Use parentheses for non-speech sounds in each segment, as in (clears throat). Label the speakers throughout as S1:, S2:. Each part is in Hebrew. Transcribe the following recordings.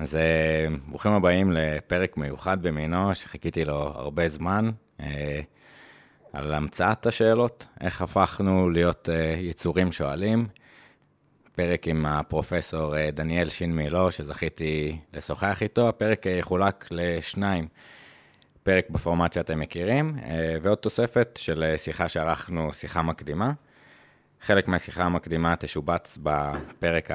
S1: אז אה, ברוכים הבאים לפרק מיוחד במינו, שחיכיתי לו הרבה זמן, אה, על המצאת השאלות, איך הפכנו להיות אה, יצורים שואלים. פרק עם הפרופסור דניאל שין מילו, שזכיתי לשוחח איתו. הפרק יחולק לשניים, פרק בפורמט שאתם מכירים, ועוד תוספת של שיחה שערכנו, שיחה מקדימה. חלק מהשיחה המקדימה תשובץ בפרק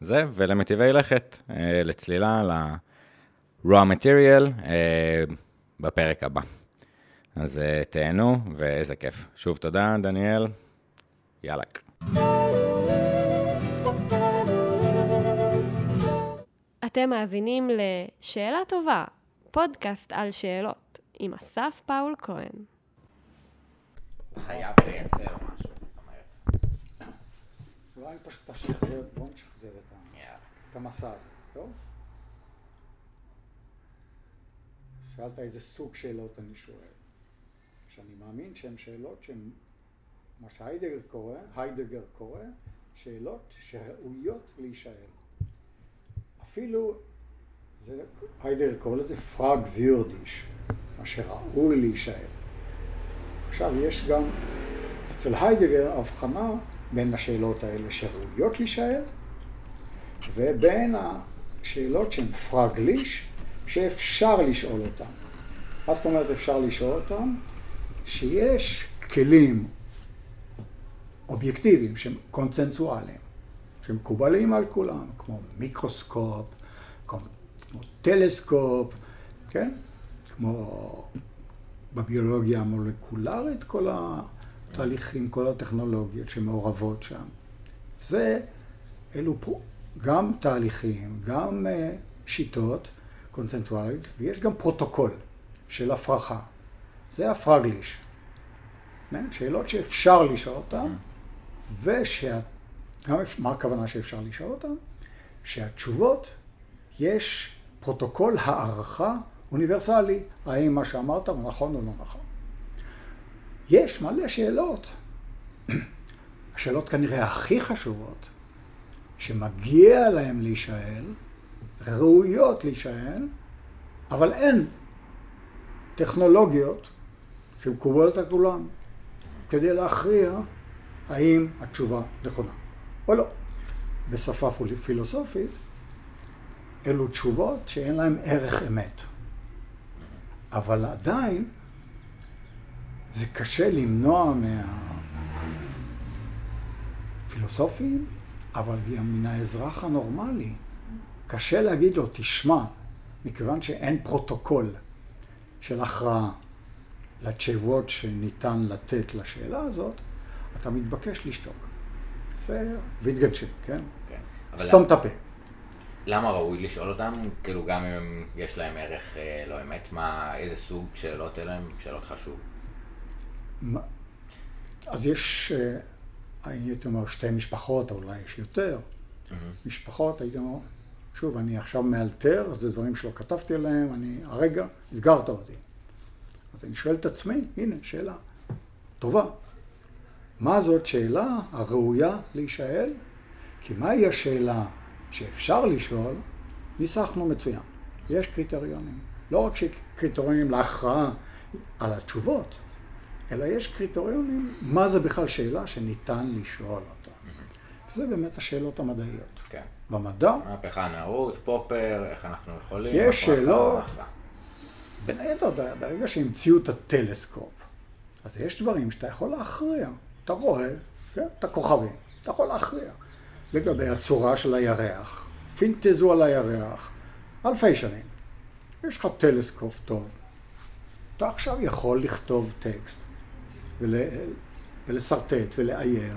S1: הזה, ולמטיבי לכת, אה, לצלילה, ל-raw material, אה, בפרק הבא. אז אה, תהנו, ואיזה כיף. שוב תודה, דניאל. יאללה.
S2: אתם מאזינים ל"שאלה טובה", פודקאסט על שאלות, עם אסף פאול כהן.
S1: חייב לייצר משהו.
S3: אולי פשוט תשחזר, בוא נשחזר את, ה... את המסע הזה, טוב? שאלת איזה סוג שאלות אני שואל. שאני מאמין שהן שאלות שהן, מה שהיידגר קורא, היידגר קורא, שאלות שראויות להישאל. אפילו, זה, היידגר קורא לזה פראג ויורדיש, מה שראוי להישאל. עכשיו יש גם אצל היידגר הבחנה בין השאלות האלה שראויות להישאל, ובין השאלות שהן פרגליש, שאפשר לשאול אותן. מה זאת אומרת אפשר לשאול אותן? שיש כלים אובייקטיביים שהם קונצנזואליים, שמקובלים על כולם, כמו מיקרוסקופ, כמו, טלסקופ, כן? כמו בביולוגיה המולקולרית, כל ה... התהליכים, כל הטכנולוגיות שמעורבות שם. זה, אלו פה גם תהליכים, גם uh, שיטות קונצנטואלית, ויש גם פרוטוקול של הפרחה. זה הפרגליש. כן? שאלות שאפשר לשאול אותן, ושה... גם מה הכוונה שאפשר לשאול אותן? שהתשובות, יש פרוטוקול הערכה אוניברסלי, האם מה שאמרת הוא נכון או לא נכון. יש מלא שאלות. השאלות כנראה הכי חשובות, שמגיע להם להישאל, ראויות להישאל, אבל אין טכנולוגיות שמקובלות על כולם כדי להכריע האם התשובה נכונה או לא. בשפה פילוסופית, אלו תשובות שאין להן ערך אמת. אבל עדיין זה קשה למנוע מהפילוסופים, אבל גם מן האזרח הנורמלי. קשה להגיד לו, תשמע, מכיוון שאין פרוטוקול של הכרעה לתשובות שניתן לתת לשאלה הזאת, אתה מתבקש לשתוק. והתגדשם, כן? כן. סתום את הפה.
S1: למה ראוי לשאול אותם? כאילו גם אם יש להם ערך אה, לא אמת, מה, איזה סוג שאלות אלה הם שאלות חשוב?
S3: אז יש, אה, הייתי אומר, שתי משפחות, או אולי יש יותר. Mm-hmm. משפחות, הייתי אומר, שוב, אני עכשיו מאלתר, זה דברים שלא כתבתי עליהם, אני הרגע הסגרת אותי. אז אני שואל את עצמי, הנה, שאלה טובה. מה זאת שאלה הראויה להישאל? כי מהי השאלה שאפשר לשאול? ניסחנו מצוין. יש קריטריונים. לא רק שקריטריונים להכרעה על התשובות, אלא יש קריטריונים, מה זה בכלל שאלה שניתן לשאול אותה. זה באמת השאלות המדעיות. כן. במדע...
S1: מהפכה הנאורות, פופר, איך אנחנו יכולים...
S3: יש שאלות. בין היתר, ברגע שהמציאו את הטלסקופ, אז יש דברים שאתה יכול להכריע. אתה רואה, כן? את הכוכבים, אתה יכול להכריע. לגבי הצורה של הירח, פינטזו על הירח, אלפי שנים. יש לך טלסקופ טוב. אתה עכשיו יכול לכתוב טקסט ול, ולשרטט ולאייר.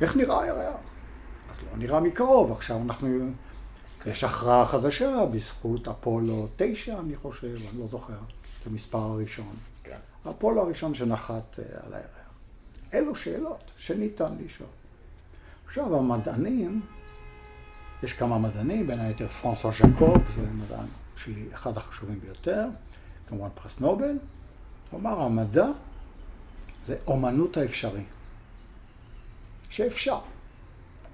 S3: איך נראה הירח? אז לא נראה מקרוב, עכשיו אנחנו... יש הכרעה חדשה בזכות אפולו 9, אני חושב, אני לא זוכר, את המספר הראשון. כן. אפולו הראשון שנחת אה, על הירח. אלו שאלות שניתן לשאול. עכשיו, המדענים, יש כמה מדענים, בין היתר פרנסואה ז'קוב, זה מדען שלי, אחד החשובים ביותר, כמובן פרס נובל. הוא אמר, המדע זה אומנות האפשרי. שאפשר.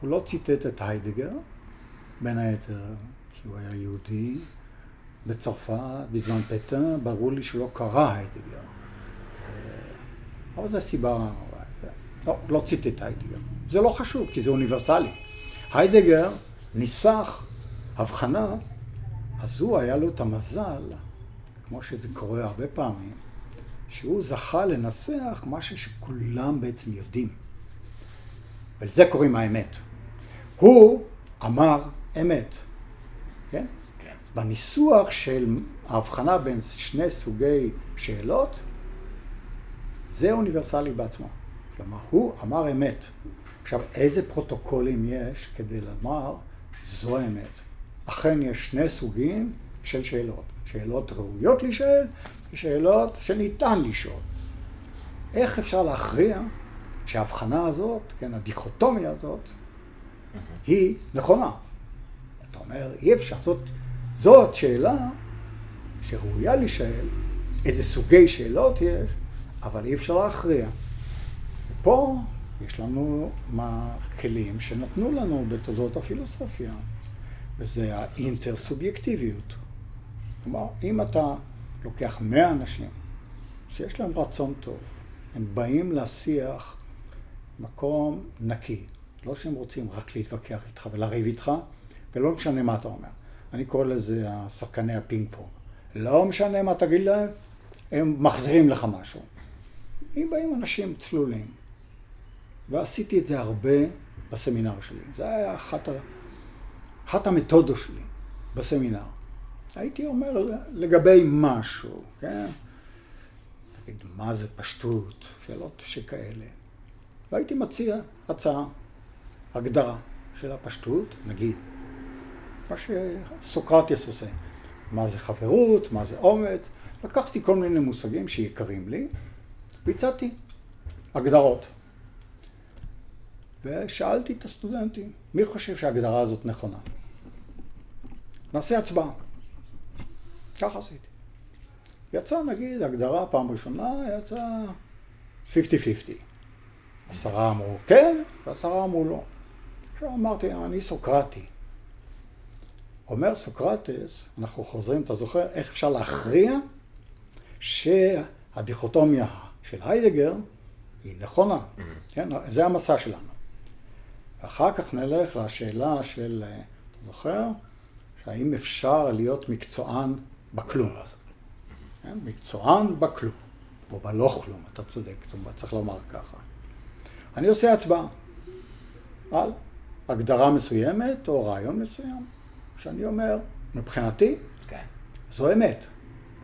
S3: הוא לא ציטט את היידגר, בין היתר כי הוא היה יהודי בצרפת, בזמן פטן, ברור לי שלא קרא היידגר. אבל זו סיבה, לא, לא ציטט היידגר. זה לא חשוב, כי זה אוניברסלי. היידגר ניסח הבחנה, אז הוא היה לו את המזל, כמו שזה קורה הרבה פעמים, שהוא זכה לנסח משהו שכולם בעצם יודעים. ולזה קוראים האמת. הוא אמר אמת, כן? כן. בניסוח של ההבחנה בין שני סוגי שאלות, זה אוניברסלי בעצמו. כלומר, הוא אמר אמת. עכשיו, איזה פרוטוקולים יש כדי לומר זו אמת? אכן יש שני סוגים של שאלות. שאלות ראויות להישאל ושאלות שניתן לשאול. איך אפשר להכריע שההבחנה הזאת, כן, הדיכוטומיה הזאת, היא נכונה? אתה אומר, אי אפשר. זאת, זאת שאלה שראויה להישאל, איזה סוגי שאלות יש, אבל אי אפשר להכריע. פה יש לנו כלים שנתנו לנו בתולדות הפילוסופיה, וזה האינטר-סובייקטיביות. כלומר, אם אתה לוקח מאה אנשים שיש להם רצון טוב, הם באים לשיח מקום נקי, לא שהם רוצים רק להתווכח איתך ולריב איתך, ולא משנה מה אתה אומר. אני קורא לזה השחקני הפינג פונג. לא משנה מה תגיד להם, הם מחזירים לך משהו. אם באים אנשים צלולים, ועשיתי את זה הרבה בסמינר שלי. זה היה אחת. אחת המתודות שלי בסמינר. הייתי אומר לגבי משהו, כן? תגיד, מה זה פשטות? שאלות שכאלה. והייתי מציע הצעה, הגדרה של הפשטות, נגיד, מה שסוקרטס עושה. מה זה חברות, מה זה אומץ. לקחתי כל מיני מושגים שיקרים לי, והצעתי הגדרות. ושאלתי את הסטודנטים, מי חושב שההגדרה הזאת נכונה? נעשה הצבעה. ככה עשיתי. יצא נגיד הגדרה פעם ראשונה, יצא 50-50. עשרה אמרו כן, ועשרה אמרו לא. עכשיו אמרתי, אני סוקרטי. אומר סוקרטס, אנחנו חוזרים, אתה זוכר איך אפשר להכריע שהדיכוטומיה של היידגר היא נכונה. כן? זה המסע שלנו. אחר כך נלך לשאלה של, אה, אתה זוכר? שהאם אפשר להיות מקצוען בכלום. כן? מקצוען בכלום, או בלא כלום, אתה צודק, צריך לומר ככה. אני עושה הצבעה על הגדרה מסוימת או רעיון מסוים, שאני אומר, מבחינתי, כן. זו אמת.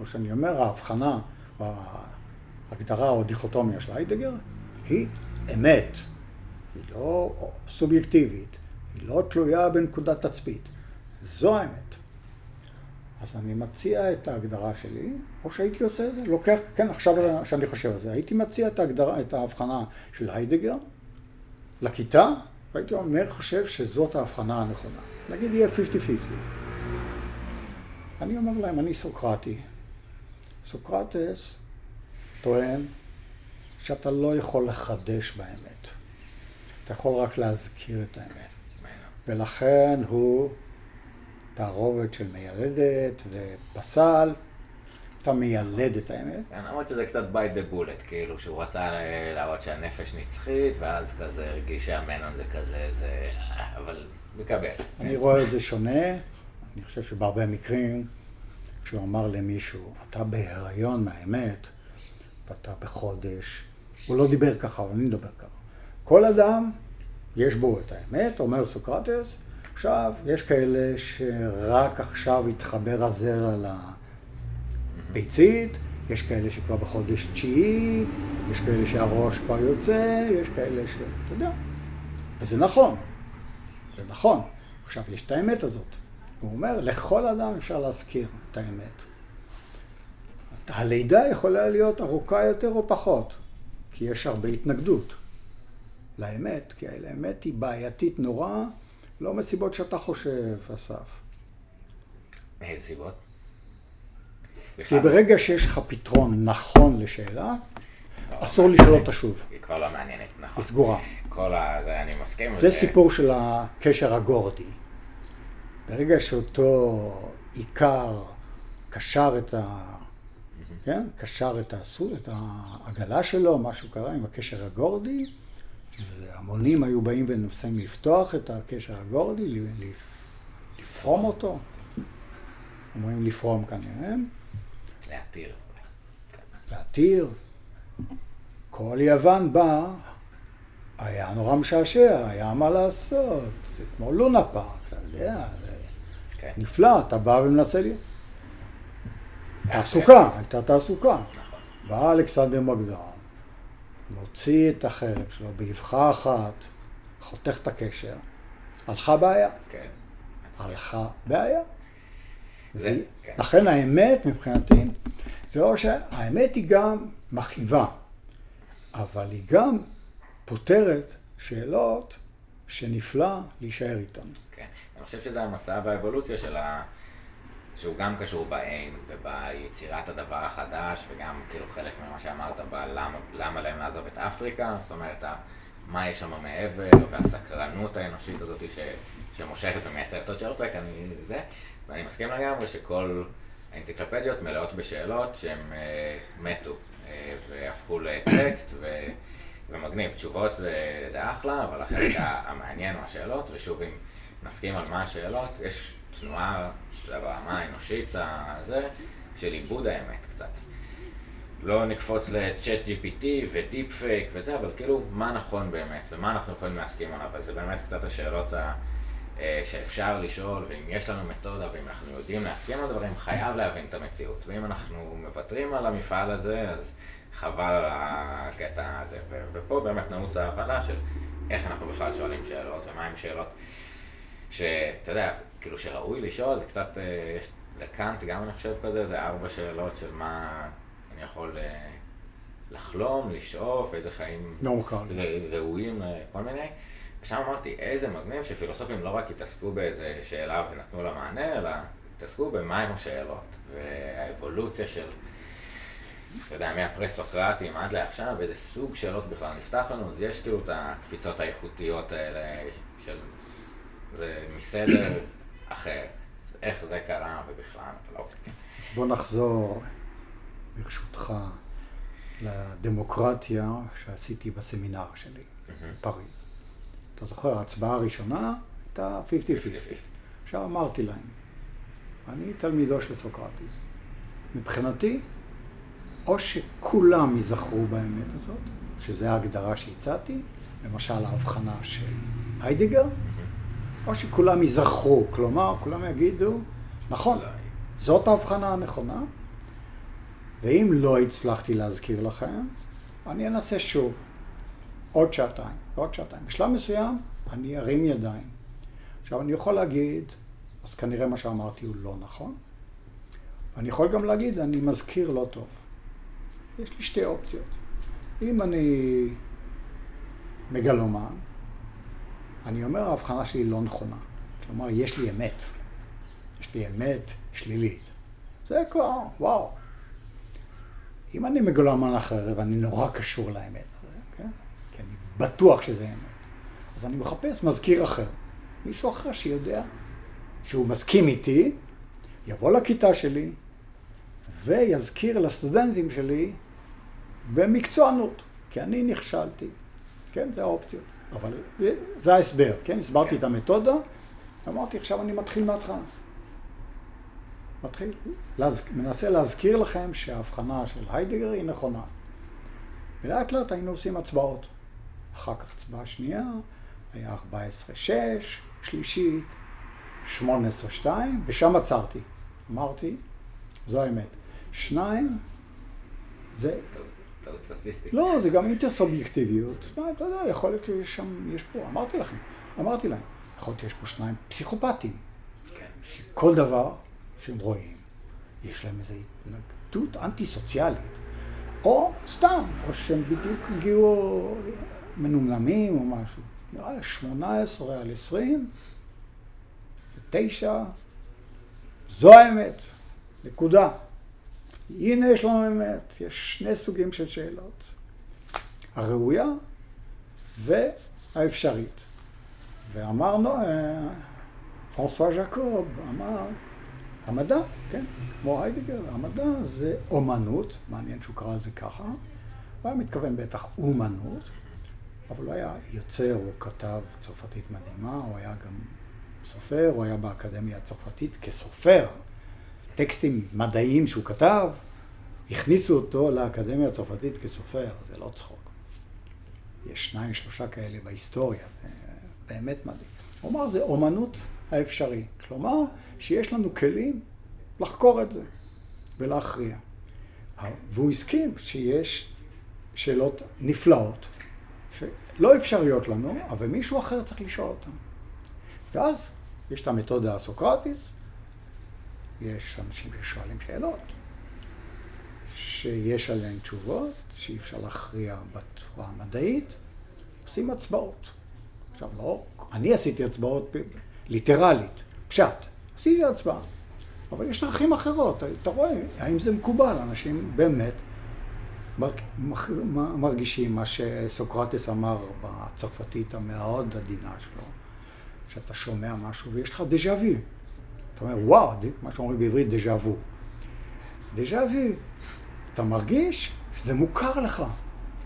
S3: או שאני אומר, ההבחנה, או ההגדרה או הדיכוטומיה של היידגר, היא אמת. היא לא סובייקטיבית, היא לא תלויה בנקודת תצפית. זו האמת. אז אני מציע את ההגדרה שלי, או שהייתי עושה את זה, לוקח, כן, עכשיו שאני חושב על זה, הייתי מציע את ההגדרה, את ההבחנה של היידגר לכיתה, והייתי אומר, חושב שזאת ההבחנה הנכונה. נגיד יהיה 50-50. אני אומר להם, אני סוקרטי. סוקרטס טוען שאתה לא יכול לחדש באמת. אתה יכול רק להזכיר את האמת. ולכן הוא תערובת של מיילדת ופסל, אתה מיילד את האמת.
S1: כן, למרות שזה קצת by the bullet, כאילו, שהוא רצה להראות שהנפש נצחית, ואז כזה הרגיש שהמנון זה כזה, זה... אבל מקבל.
S3: אני רואה את זה שונה, אני חושב שבהרבה מקרים, כשהוא אמר למישהו, אתה בהיריון מהאמת, ואתה בחודש, הוא לא דיבר ככה, אבל אני מדבר ככה. כל אדם, יש בו את האמת, אומר סוקרטס, עכשיו, יש כאלה שרק עכשיו התחבר הזרע לביצית, יש כאלה שכבר בחודש תשיעי, יש כאלה שהראש כבר יוצא, יש כאלה ש... אתה יודע. וזה נכון, זה נכון. עכשיו, יש את האמת הזאת. הוא אומר, לכל אדם אפשר להזכיר את האמת. הלידה יכולה להיות ארוכה יותר או פחות, כי יש הרבה התנגדות. לאמת, כי האמת היא בעייתית נורא, לא מסיבות שאתה חושב, אסף.
S1: מאיזה סיבות?
S3: כי ברגע שיש לך פתרון נכון לשאלה, לא, אסור לשאול אותה שוב.
S1: היא כבר לא מעניינת, נכון.
S3: היא סגורה.
S1: כל ה... זה אני מסכים.
S3: זה סיפור של הקשר הגורדי. ברגע שאותו עיקר קשר את ה... כן? קשר את העגלה שלו, משהו קרה עם הקשר הגורדי, והמונים היו באים ומנסים לפתוח את הקשר הגורדי, לפרום אותו. אומרים לפרום כנראה.
S1: להתיר.
S3: להתיר. כל יוון בא, היה נורא משעשע, היה מה לעשות. זה כמו לונה פארק, אתה יודע, זה כן. נפלא, אתה בא ומנסה לי. תעסוקה, הייתה תעסוקה. נכון. בא אלכסנדר מוקדון, מוציא את החרב שלו באבחה אחת, חותך את הקשר, הלכה בעיה.
S1: כן.
S3: הלכה בעיה.
S1: זה, כן.
S3: לכן האמת מבחינתי, זה לא שהאמת היא גם מכאיבה, אבל היא גם פותרת שאלות שנפלא להישאר איתן.
S1: כן, אני חושב שזה המסע והאבולוציה של ה... שהוא גם קשור באין וביצירת הדבר החדש, וגם כאילו חלק ממה שאמרת בלמה למה להם לעזוב את אפריקה, זאת אומרת, מה יש שם מעבר, והסקרנות האנושית הזאת ש, שמושכת ומייצרת עוד שאלות, רק אני זה, ואני מסכים לגמרי שכל האנציקלופדיות מלאות בשאלות שהן אה, מתו אה, והפכו לטקסט ו, ומגניב. תשובות זה, זה אחלה, אבל החלק המעניין הוא השאלות, ושוב, אם נסכים על מה השאלות, יש תנועה, זה ברמה האנושית הזה, של עיבוד האמת קצת. לא נקפוץ לצ'אט GPT ודיפ פייק וזה, אבל כאילו, מה נכון באמת, ומה אנחנו יכולים להסכים עליו, וזה באמת קצת השאלות ה... אה, שאפשר לשאול, ואם יש לנו מתודה, ואם אנחנו יודעים להסכים על דברים, חייב להבין את המציאות. ואם אנחנו מוותרים על המפעל הזה, אז חבל על הקטע הזה. ו- ופה באמת נעוץ ההבנה של איך אנחנו בכלל שואלים שאלות, ומה עם שאלות שאתה יודע, כאילו שראוי לשאול, זה קצת, אה, יש לקאנט גם אני חושב כזה, זה ארבע שאלות של מה אני יכול אה, לחלום, לשאוף, איזה חיים
S3: לא
S1: ראויים, כל מיני. שם אמרתי, איזה מגניב שפילוסופים לא רק התעסקו באיזה שאלה ונתנו לה מענה, אלא התעסקו במה הם השאלות, והאבולוציה של, אתה יודע, מהפרסוקרטים עד לעכשיו, איזה סוג שאלות בכלל נפתח לנו, אז יש כאילו את הקפיצות האיכותיות האלה של, זה מסדר אחר, איך זה קרה ובכלל, אבל אוקיי. כן.
S3: בוא נחזור, ברשותך, לדמוקרטיה שעשיתי בסמינר שלי, פריז. אתה זוכר, ההצבעה הראשונה הייתה 50-50. עכשיו אמרתי להם, אני תלמידו של סוקרטיס. מבחינתי, או שכולם ייזכרו באמת הזאת, שזו ההגדרה שהצעתי, למשל ההבחנה של היידיגר, או שכולם ייזכרו, כלומר, כולם יגידו, נכון, זאת ההבחנה הנכונה, ואם לא הצלחתי להזכיר לכם, אני אנסה שוב. עוד שעתיים, עוד שעתיים. בשלב מסוים אני ארים ידיים. עכשיו אני יכול להגיד, אז כנראה מה שאמרתי הוא לא נכון. ואני יכול גם להגיד, אני מזכיר לא טוב. יש לי שתי אופציות. אם אני מגלומן, אני אומר ההבחנה שלי לא נכונה. כלומר, יש לי אמת. יש לי אמת שלילית. זה כבר, וואו. אם אני מגלומן אחר ואני נורא קשור לאמת, בטוח שזה אמת. אז אני מחפש מזכיר אחר. מישהו אחר שיודע שהוא מסכים איתי, יבוא לכיתה שלי ויזכיר לסטודנטים שלי במקצוענות, כי אני נכשלתי. כן, זה האופציות. אבל זה ההסבר, כן? הסברתי כן. את המתודה, אמרתי עכשיו אני מתחיל מההתחלה. מתחיל, להז... מנסה להזכיר לכם שההבחנה של היידגר היא נכונה. ולאט לאט היינו עושים הצבעות. אחר כך הצבעה שנייה, היה 14-6, שלישית, 18-2, ושם עצרתי. אמרתי, זו האמת. שניים, זה...
S1: טעות סטטיסטית.
S3: לא, זה גם יותר סובייקטיביות. שניים, אתה יודע, יכול להיות שיש שם, יש פה, אמרתי לכם, אמרתי להם, יכול להיות שיש פה שניים פסיכופטים. כן. שכל דבר שהם רואים, יש להם איזו התנגדות אנטי סוציאלית. או סתם, או שהם בדיוק הגיעו מנומנמים או משהו. נראה לי 18 על 20, ותשע, זו האמת, נקודה. הנה יש לנו אמת, יש שני סוגים של שאלות. הראויה והאפשרית. ואמרנו, אה, פרנסואה ז'קוב אמר, המדע, כן, כמו היידגר, המדע זה אומנות, מעניין שהוא קרא לזה ככה, הוא היה מתכוון בטח אומנות, אבל הוא היה יוצר, הוא כתב צרפתית מדהימה, הוא היה גם סופר, הוא היה באקדמיה הצרפתית כסופר. טקסטים מדעיים שהוא כתב, הכניסו אותו לאקדמיה הצרפתית כסופר, זה לא צחוק. יש שניים, שלושה כאלה בהיסטוריה, זה באמת מדהים. הוא אמר, זה אומנות האפשרי. כלומר, שיש לנו כלים לחקור את זה ולהכריע. והוא הסכים שיש שאלות נפלאות, שלא אפשריות לנו, אבל מישהו אחר צריך לשאול אותן. ואז יש את המתודה הסוקרטית, יש אנשים ששואלים שאלות, שיש עליהן תשובות, שאי אפשר להכריע בצורה המדעית, עושים הצבעות. עכשיו, לא, אני עשיתי הצבעות ליטרלית, פשט, עשיתי הצבעה. אבל יש דרכים אחרות, אתה רואה, האם זה מקובל, אנשים באמת מרגישים מה שסוקרטס אמר בצרפתית המאוד עדינה שלו, שאתה שומע משהו ויש לך דז'ה וו. אתה אומר, וואו, מה שאומרים בעברית דז'ה וו. דז'ה וו, אתה מרגיש שזה מוכר לך.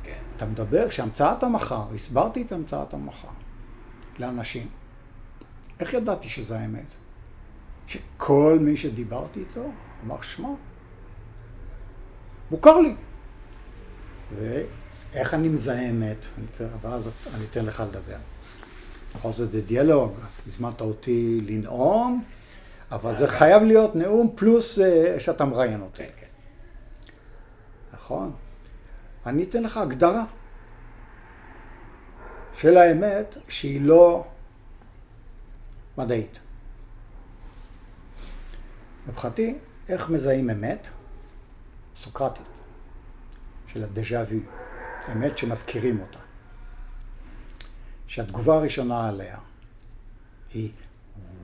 S3: כן. אתה מדבר, כשהמצאת המחר, הסברתי את המצאת המחר לאנשים. איך ידעתי שזה האמת? שכל מי שדיברתי איתו אמר, שמע, מוכר לי. ואיך אני מזהה אמת, ואז אני אתן לך לדבר. בכל זאת זה דיאלוג, הזמנת אותי לנאום, אבל זה חייב להיות נאום פלוס אה, שאתה מראיין אותי. כן, כן. נכון? אני אתן לך הגדרה של האמת שהיא לא מדעית. מבחינתי, איך מזהים אמת? סוקרטית. של הדז'ה וו, אמת שמזכירים אותה. שהתגובה הראשונה עליה היא,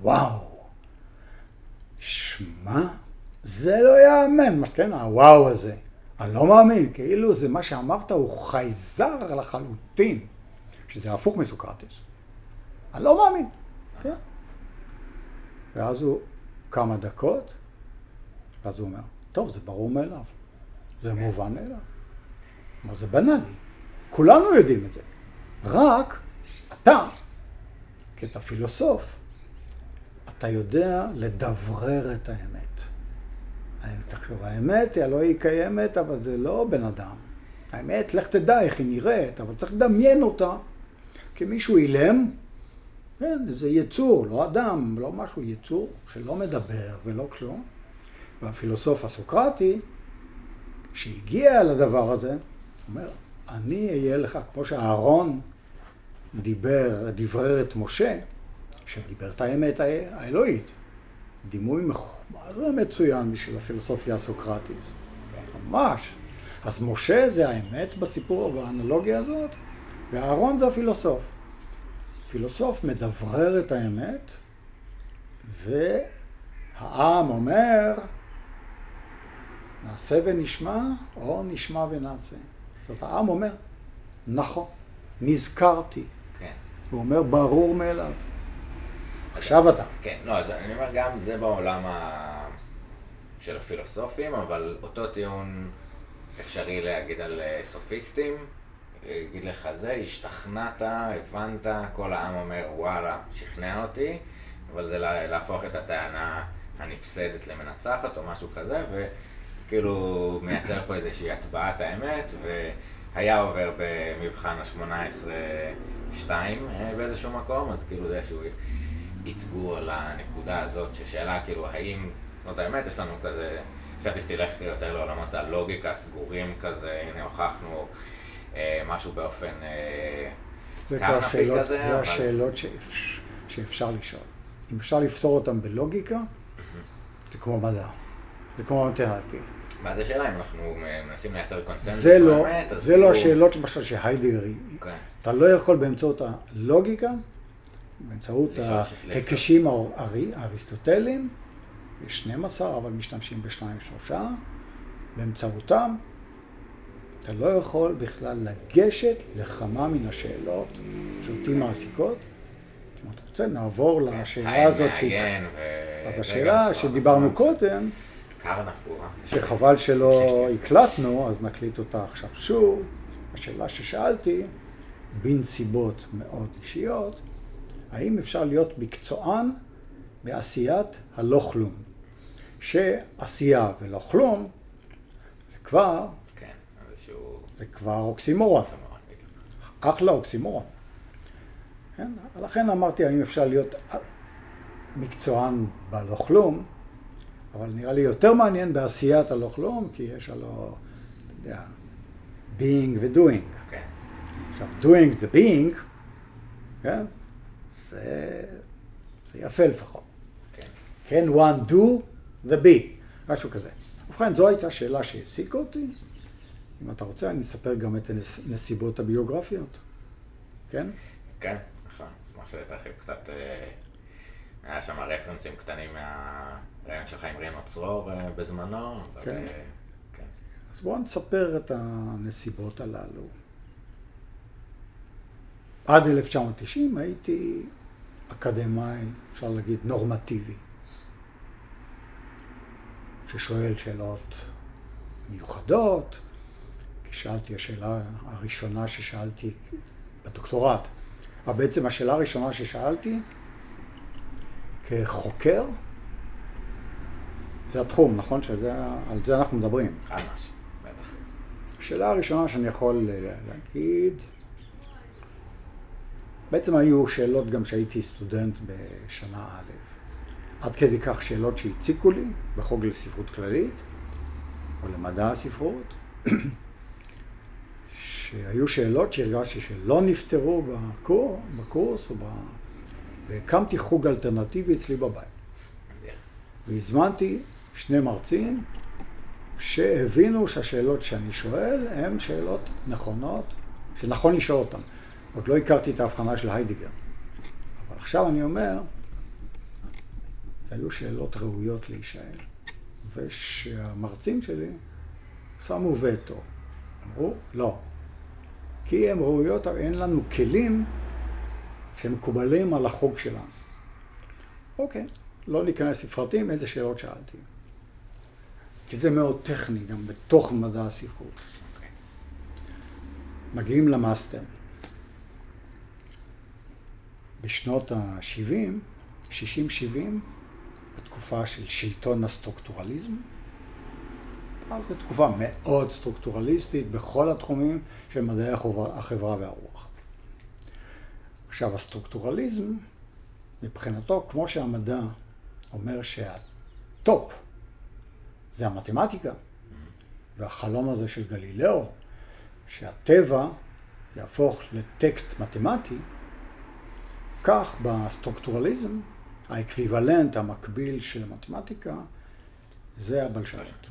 S3: וואו, שמע, זה לא יאמן, מה שכן, הוואו הזה. אני לא מאמין, כאילו זה מה שאמרת הוא חייזר לחלוטין, שזה הפוך מסוקרטס. אני לא מאמין, כן? ואז הוא כמה דקות, ואז הוא אומר, טוב, זה ברור מאליו, זה מובן מאליו. כלומר זה בנאלי, כולנו יודעים את זה, רק אתה, כי אתה פילוסוף, אתה יודע לדברר את האמת. תחשוב, האמת, הלוא היא קיימת, אבל זה לא בן אדם. האמת, לך תדע איך היא נראית, אבל צריך לדמיין אותה כמישהו אילם, כן, זה יצור, לא אדם, לא משהו, יצור שלא מדבר ולא כלום. והפילוסוף הסוקרטי, שהגיע לדבר הזה, אומר, אני אהיה לך, כמו שאהרון דיבר, דברר את משה, שדיבר את האמת האלוהית. דימוי מצוין בשביל הפילוסופיה הסוקרטית. ממש. אז משה זה האמת בסיפור, באנלוגיה הזאת, ואהרון זה הפילוסוף. פילוסוף מדברר את האמת, והעם אומר, נעשה ונשמע, או נשמע ונעשה. זאת העם אומר, נכון, נזכרתי. כן. הוא אומר, ברור מאליו. עכשיו אתה.
S1: כן, לא, אז אני אומר, גם זה בעולם ה... של הפילוסופים, אבל אותו טיעון אפשרי להגיד על אה, סופיסטים. יגיד לך זה, השתכנעת, הבנת, כל העם אומר, וואלה, שכנע אותי, אבל זה להפוך את הטענה הנפסדת למנצחת או משהו כזה, וכאילו מייצר פה איזושהי הטבעת האמת, והיה עובר במבחן ה-18-2 אה, באיזשהו מקום, אז כאילו זה איזשהו אתגור על הנקודה הזאת, ששאלה כאילו, האם, זאת האמת, יש לנו כזה, חשבתי שתלך יותר לעולמות הלוגיקה הסגורים כזה, הנה הוכחנו אה, משהו באופן
S3: קרנפי כזה. זה אבל... השאלות שאפ... שאפשר לשאול. אם אפשר לפתור אותן בלוגיקה, זה כמו מדע, זה כמו מתרפי.
S1: מה זה שאלה אם אנחנו מנסים לייצר קונסנזוס
S3: זה לא, זה לא השאלות למשל שהיידר, כן. אתה לא יכול באמצעות הלוגיקה, באמצעות ההיקשים האריסטוטליים, יש 12 אבל משתמשים בשניים שלושה, באמצעותם אתה לא יכול בכלל לגשת לכמה מן השאלות שאותי מעסיקות, אם אתה רוצה, נעבור
S1: כן,
S3: לשאלה הזאת.
S1: ו-
S3: אז השאלה שדיברנו. קודם. שחבל שלא הקלטנו, אז נקליט אותה עכשיו שוב. השאלה ששאלתי, בנסיבות מאוד אישיות, האם אפשר להיות מקצוען בעשיית הלא כלום? שעשייה ולא כלום, זה כבר,
S1: כן, איזשהו...
S3: זה כבר אוקסימורון. אחלה אוקסימורון. כן? לכן אמרתי, האם אפשר להיות מקצוען בלא כלום, אבל נראה לי יותר מעניין בעשיית הלא כלום, כי יש הלא, אתה יודע, being ו-doing.
S1: כן.
S3: עכשיו, doing the being, כן? זה, זה יפה לפחות.
S1: כן.
S3: one do the be, משהו כזה. ובכן, זו הייתה שאלה שהעסיקה אותי. אם אתה רוצה, אני אספר גם את הנסיבות הביוגרפיות. כן?
S1: כן, נכון. אשמח שתרחיב קצת. אה, היה שם רפרנסים קטנים מהרעיון שלך עם רינו צרור אה, בזמנו.
S3: כן.
S1: אה, כן.
S3: אז בואו נספר את הנסיבות הללו. עד 1990 הייתי אקדמאי, אפשר להגיד, נורמטיבי, ששואל שאלות מיוחדות, כי שאלתי, השאלה הראשונה ששאלתי בדוקטורט, אבל בעצם השאלה הראשונה ששאלתי כחוקר, זה התחום, נכון? שזה, על זה אנחנו מדברים.
S1: חד.
S3: השאלה הראשונה שאני יכול להגיד, בעצם היו שאלות גם כשהייתי סטודנט בשנה א', עד כדי כך שאלות שהציקו לי בחוג לספרות כללית, או למדע הספרות, (clears throat) שהיו שאלות שהרגשתי שלא נפתרו בקור, בקורס, או ב... והקמתי חוג אלטרנטיבי אצלי בבית. והזמנתי שני מרצים שהבינו שהשאלות שאני שואל הן שאלות נכונות, שנכון לשאול אותן. עוד לא הכרתי את ההבחנה של היידיגר. אבל עכשיו אני אומר, היו שאלות ראויות להישאל. ושהמרצים שלי שמו וטו. אמרו, לא. כי הן ראויות, אין לנו כלים שמקובלים על החוג שלנו. אוקיי, לא ניכנס לפרטים, איזה שאלות שאלתי. כי זה מאוד טכני, גם בתוך מדע הספרות.
S1: אוקיי.
S3: מגיעים למאסטר. בשנות ה-70, 60-70, בתקופה של שלטון הסטרוקטורליזם, אז זו תקופה מאוד סטרוקטורליסטית בכל התחומים של מדעי החברה, והרוח. עכשיו, הסטרוקטורליזם, מבחינתו, כמו שהמדע אומר שה top זה המתמטיקה, והחלום הזה של גלילאו, שהטבע יהפוך לטקסט מתמטי, כך בסטרוקטורליזם, האקוויוולנט, המקביל של המתמטיקה, זה הבלשנות.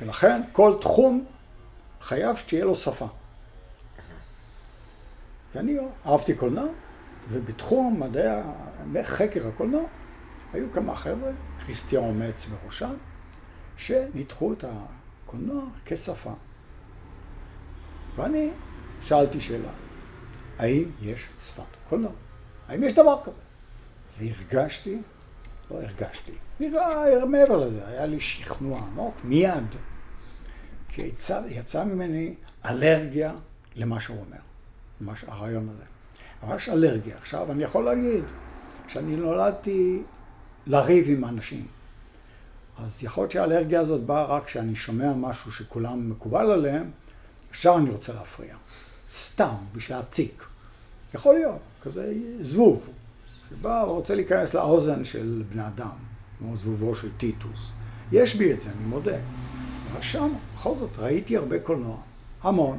S3: ולכן כל תחום חייב שתהיה לו שפה. ואני אהבתי קולנוע, ובתחום מדעי חקר הקולנוע היו כמה חבר'ה, כריסטיאן מצ בראשם, שניתחו את הקולנוע כשפה. ואני שאלתי שאלה, האם יש שפת קולנוע? האם יש דבר כזה? והרגשתי, לא הרגשתי, נראה מעבר לזה, היה לי שכנוע עמוק מיד, כי יצא, יצא ממני אלרגיה למה שהוא אומר, ממש הרעיון הזה. יש אלרגיה. עכשיו, אני יכול להגיד שאני נולדתי לריב עם אנשים. אז יכול להיות שהאלרגיה הזאת באה רק כשאני שומע משהו שכולם מקובל עליהם, עכשיו אני רוצה להפריע. סתם, בשביל להציק. יכול להיות, כזה זבוב, שבא ורוצה להיכנס לאוזן של בני אדם, כמו זבובו של טיטוס. יש בי את זה, אני מודה. אבל שם, בכל זאת, ראיתי הרבה קולנוע, המון.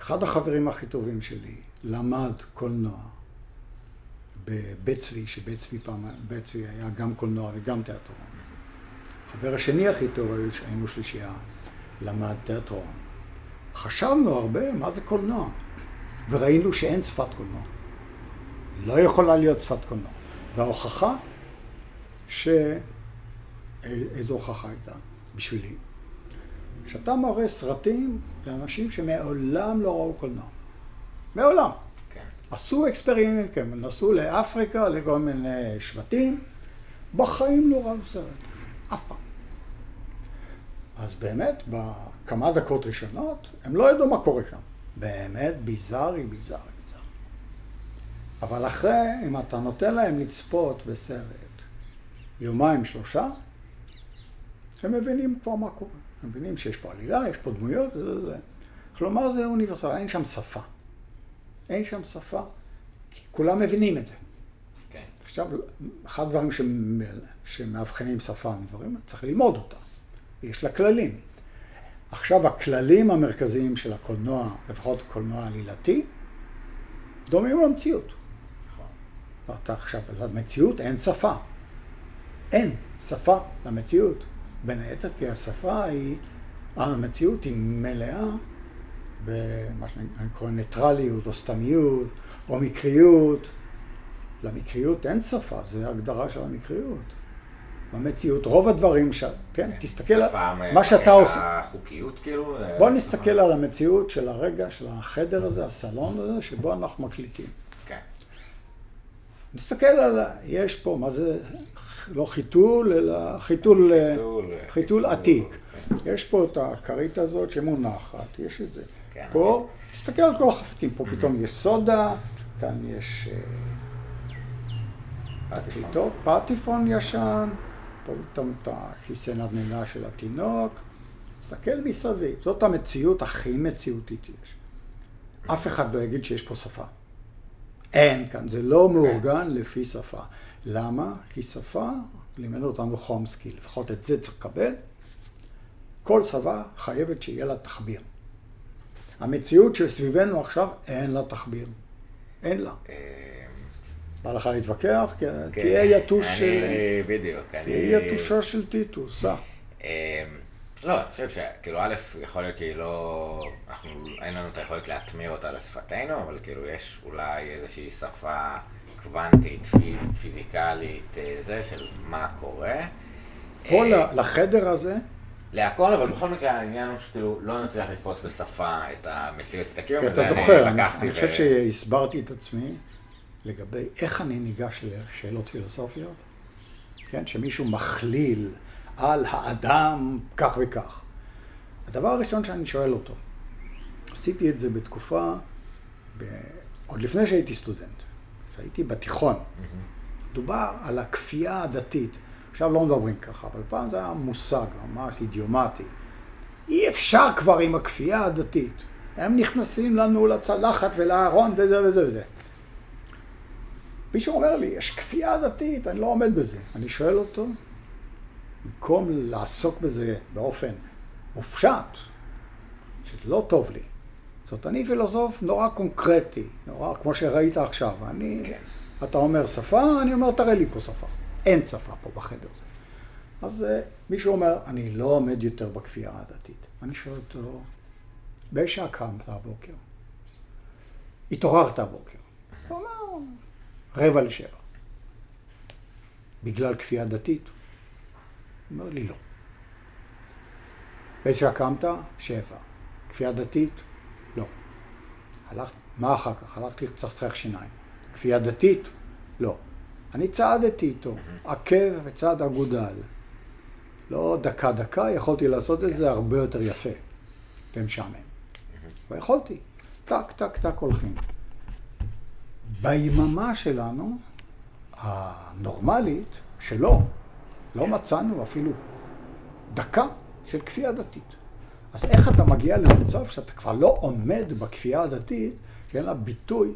S3: אחד החברים הכי טובים שלי למד קולנוע בבית צבי, שבית צבי פעם, בית צבי היה גם קולנוע וגם תיאטרון. החבר השני הכי טוב, היינו שלישייה, למד תיאטרון. חשבנו הרבה מה זה קולנוע, וראינו שאין שפת קולנוע. לא יכולה להיות שפת קולנוע. וההוכחה, ש... איזו הוכחה הייתה בשבילי? שאתה מראה סרטים לאנשים שמעולם לא ראו קולנוע. מעולם.
S1: כן.
S3: עשו experiment, כן, נסעו לאפריקה, לכל מיני שבטים, בחיים לא ראו סרט, אף פעם. אז באמת, בכמה דקות ראשונות, הם לא ידעו מה קורה שם. באמת ביזארי, ביזארי, ביזארי. אבל אחרי, אם אתה נותן להם לצפות בסרט יומיים, שלושה, הם מבינים כבר מה קורה. הם מבינים שיש פה עלילה, יש פה דמויות, וזה זה. כלומר זה אוניברסל, אין שם שפה. אין שם שפה, כי כולם מבינים את זה.
S1: כן.
S3: עכשיו, אחד הדברים שמאבחנים שפה דברים, צריך ללמוד אותה. יש לה כללים. עכשיו, הכללים המרכזיים של הקולנוע, לפחות קולנוע עלילתי, דומים למציאות.
S1: נכון.
S3: ואתה עכשיו, למציאות אין שפה. אין שפה למציאות. בין היתר כי השפה היא, המציאות היא מלאה במה שאני קורא ניטרליות או סתמיות או מקריות. למקריות אין שפה, זה הגדרה של המקריות. במציאות, רוב הדברים ש... כן, תסתכל על מה שאתה עושה.
S1: החוקיות כאילו?
S3: בוא נסתכל על המציאות של הרגע, של החדר הזה, הסלון הזה, שבו אנחנו מקליטים.
S1: כן.
S3: נסתכל על, יש פה, מה זה, לא חיתול, אלא חיתול, חיתול עתיק. יש פה את הכרית הזאת שמונחת, יש את זה.
S1: כן,
S3: פה, תסתכל על כל החפצים, פה פתאום יש סודה, כאן יש פטיפון ישן, פתאום את הכיסא נדנדה של התינוק. תסתכל מסביב, זאת המציאות הכי מציאותית שיש. אף אחד לא יגיד שיש פה שפה. אין כאן, זה לא מאורגן לפי שפה. למה? כי שפה, לימד אותנו חומסקי, לפחות את זה צריך לקבל. כל שפה חייבת שיהיה לה תחביר. המציאות שסביבנו עכשיו, אין לה תחביר. אין לה. בא לך להתווכח? תהיה יתוש של...
S1: בדיוק.
S3: תהיה יתושה של טיטוס, סע.
S1: לא, אני חושב שכאילו א', יכול להיות שהיא לא... אנחנו, אין לנו את היכולת להטמיע אותה לשפתנו, אבל כאילו יש אולי איזושהי שפה קוונטית, פיזיקלית, זה של מה קורה.
S3: פה לחדר הזה...
S1: להכל, אבל בכל מקרה העניין הוא שכאילו לא נצליח לתפוס בשפה את המציאות הקיום.
S3: אתה זוכר, אני חושב שהסברתי את עצמי לגבי איך אני ניגש לשאלות פילוסופיות, כן, שמישהו מכליל על האדם כך וכך. הדבר הראשון שאני שואל אותו, עשיתי את זה בתקופה, ב... עוד לפני שהייתי סטודנט, כשהייתי בתיכון, דובר על הכפייה הדתית. עכשיו לא מדברים ככה, אבל פעם זה היה מושג ממש אידיומטי. אי אפשר כבר עם הכפייה הדתית. הם נכנסים לנו לצלחת ולארון וזה וזה וזה. מישהו אומר לי, יש כפייה דתית, אני לא עומד בזה. אני שואל אותו, במקום לעסוק בזה באופן מופשט, שזה לא טוב לי. זאת אני פילוסוף נורא קונקרטי, נורא כמו שראית עכשיו. אני, כן. אתה אומר שפה, אני אומר תראה לי פה שפה. אין שפה פה בחדר הזה. אז uh, מישהו אומר, אני לא עומד יותר בכפייה הדתית. אני שואל אותו, באיזה קמת הבוקר? התעוררת הבוקר. הוא אומר, רבע לשבע. בגלל כפייה דתית? הוא אומר לי, לא. שעה קמת? שבע. כפייה דתית? לא. הלכת, מה אחר כך? הלכתי לצחצח שיניים. כפייה דתית? לא. אני צעדתי איתו, עקב וצעד אגודל. לא דקה דקה, יכולתי לעשות את זה הרבה יותר יפה ומשעמם. ויכולתי. טק, טק, טק הולכים. ביממה שלנו, הנורמלית, שלא, לא מצאנו אפילו דקה של כפייה דתית. אז איך אתה מגיע למצב שאתה כבר לא עומד בכפייה הדתית, שאין לה ביטוי,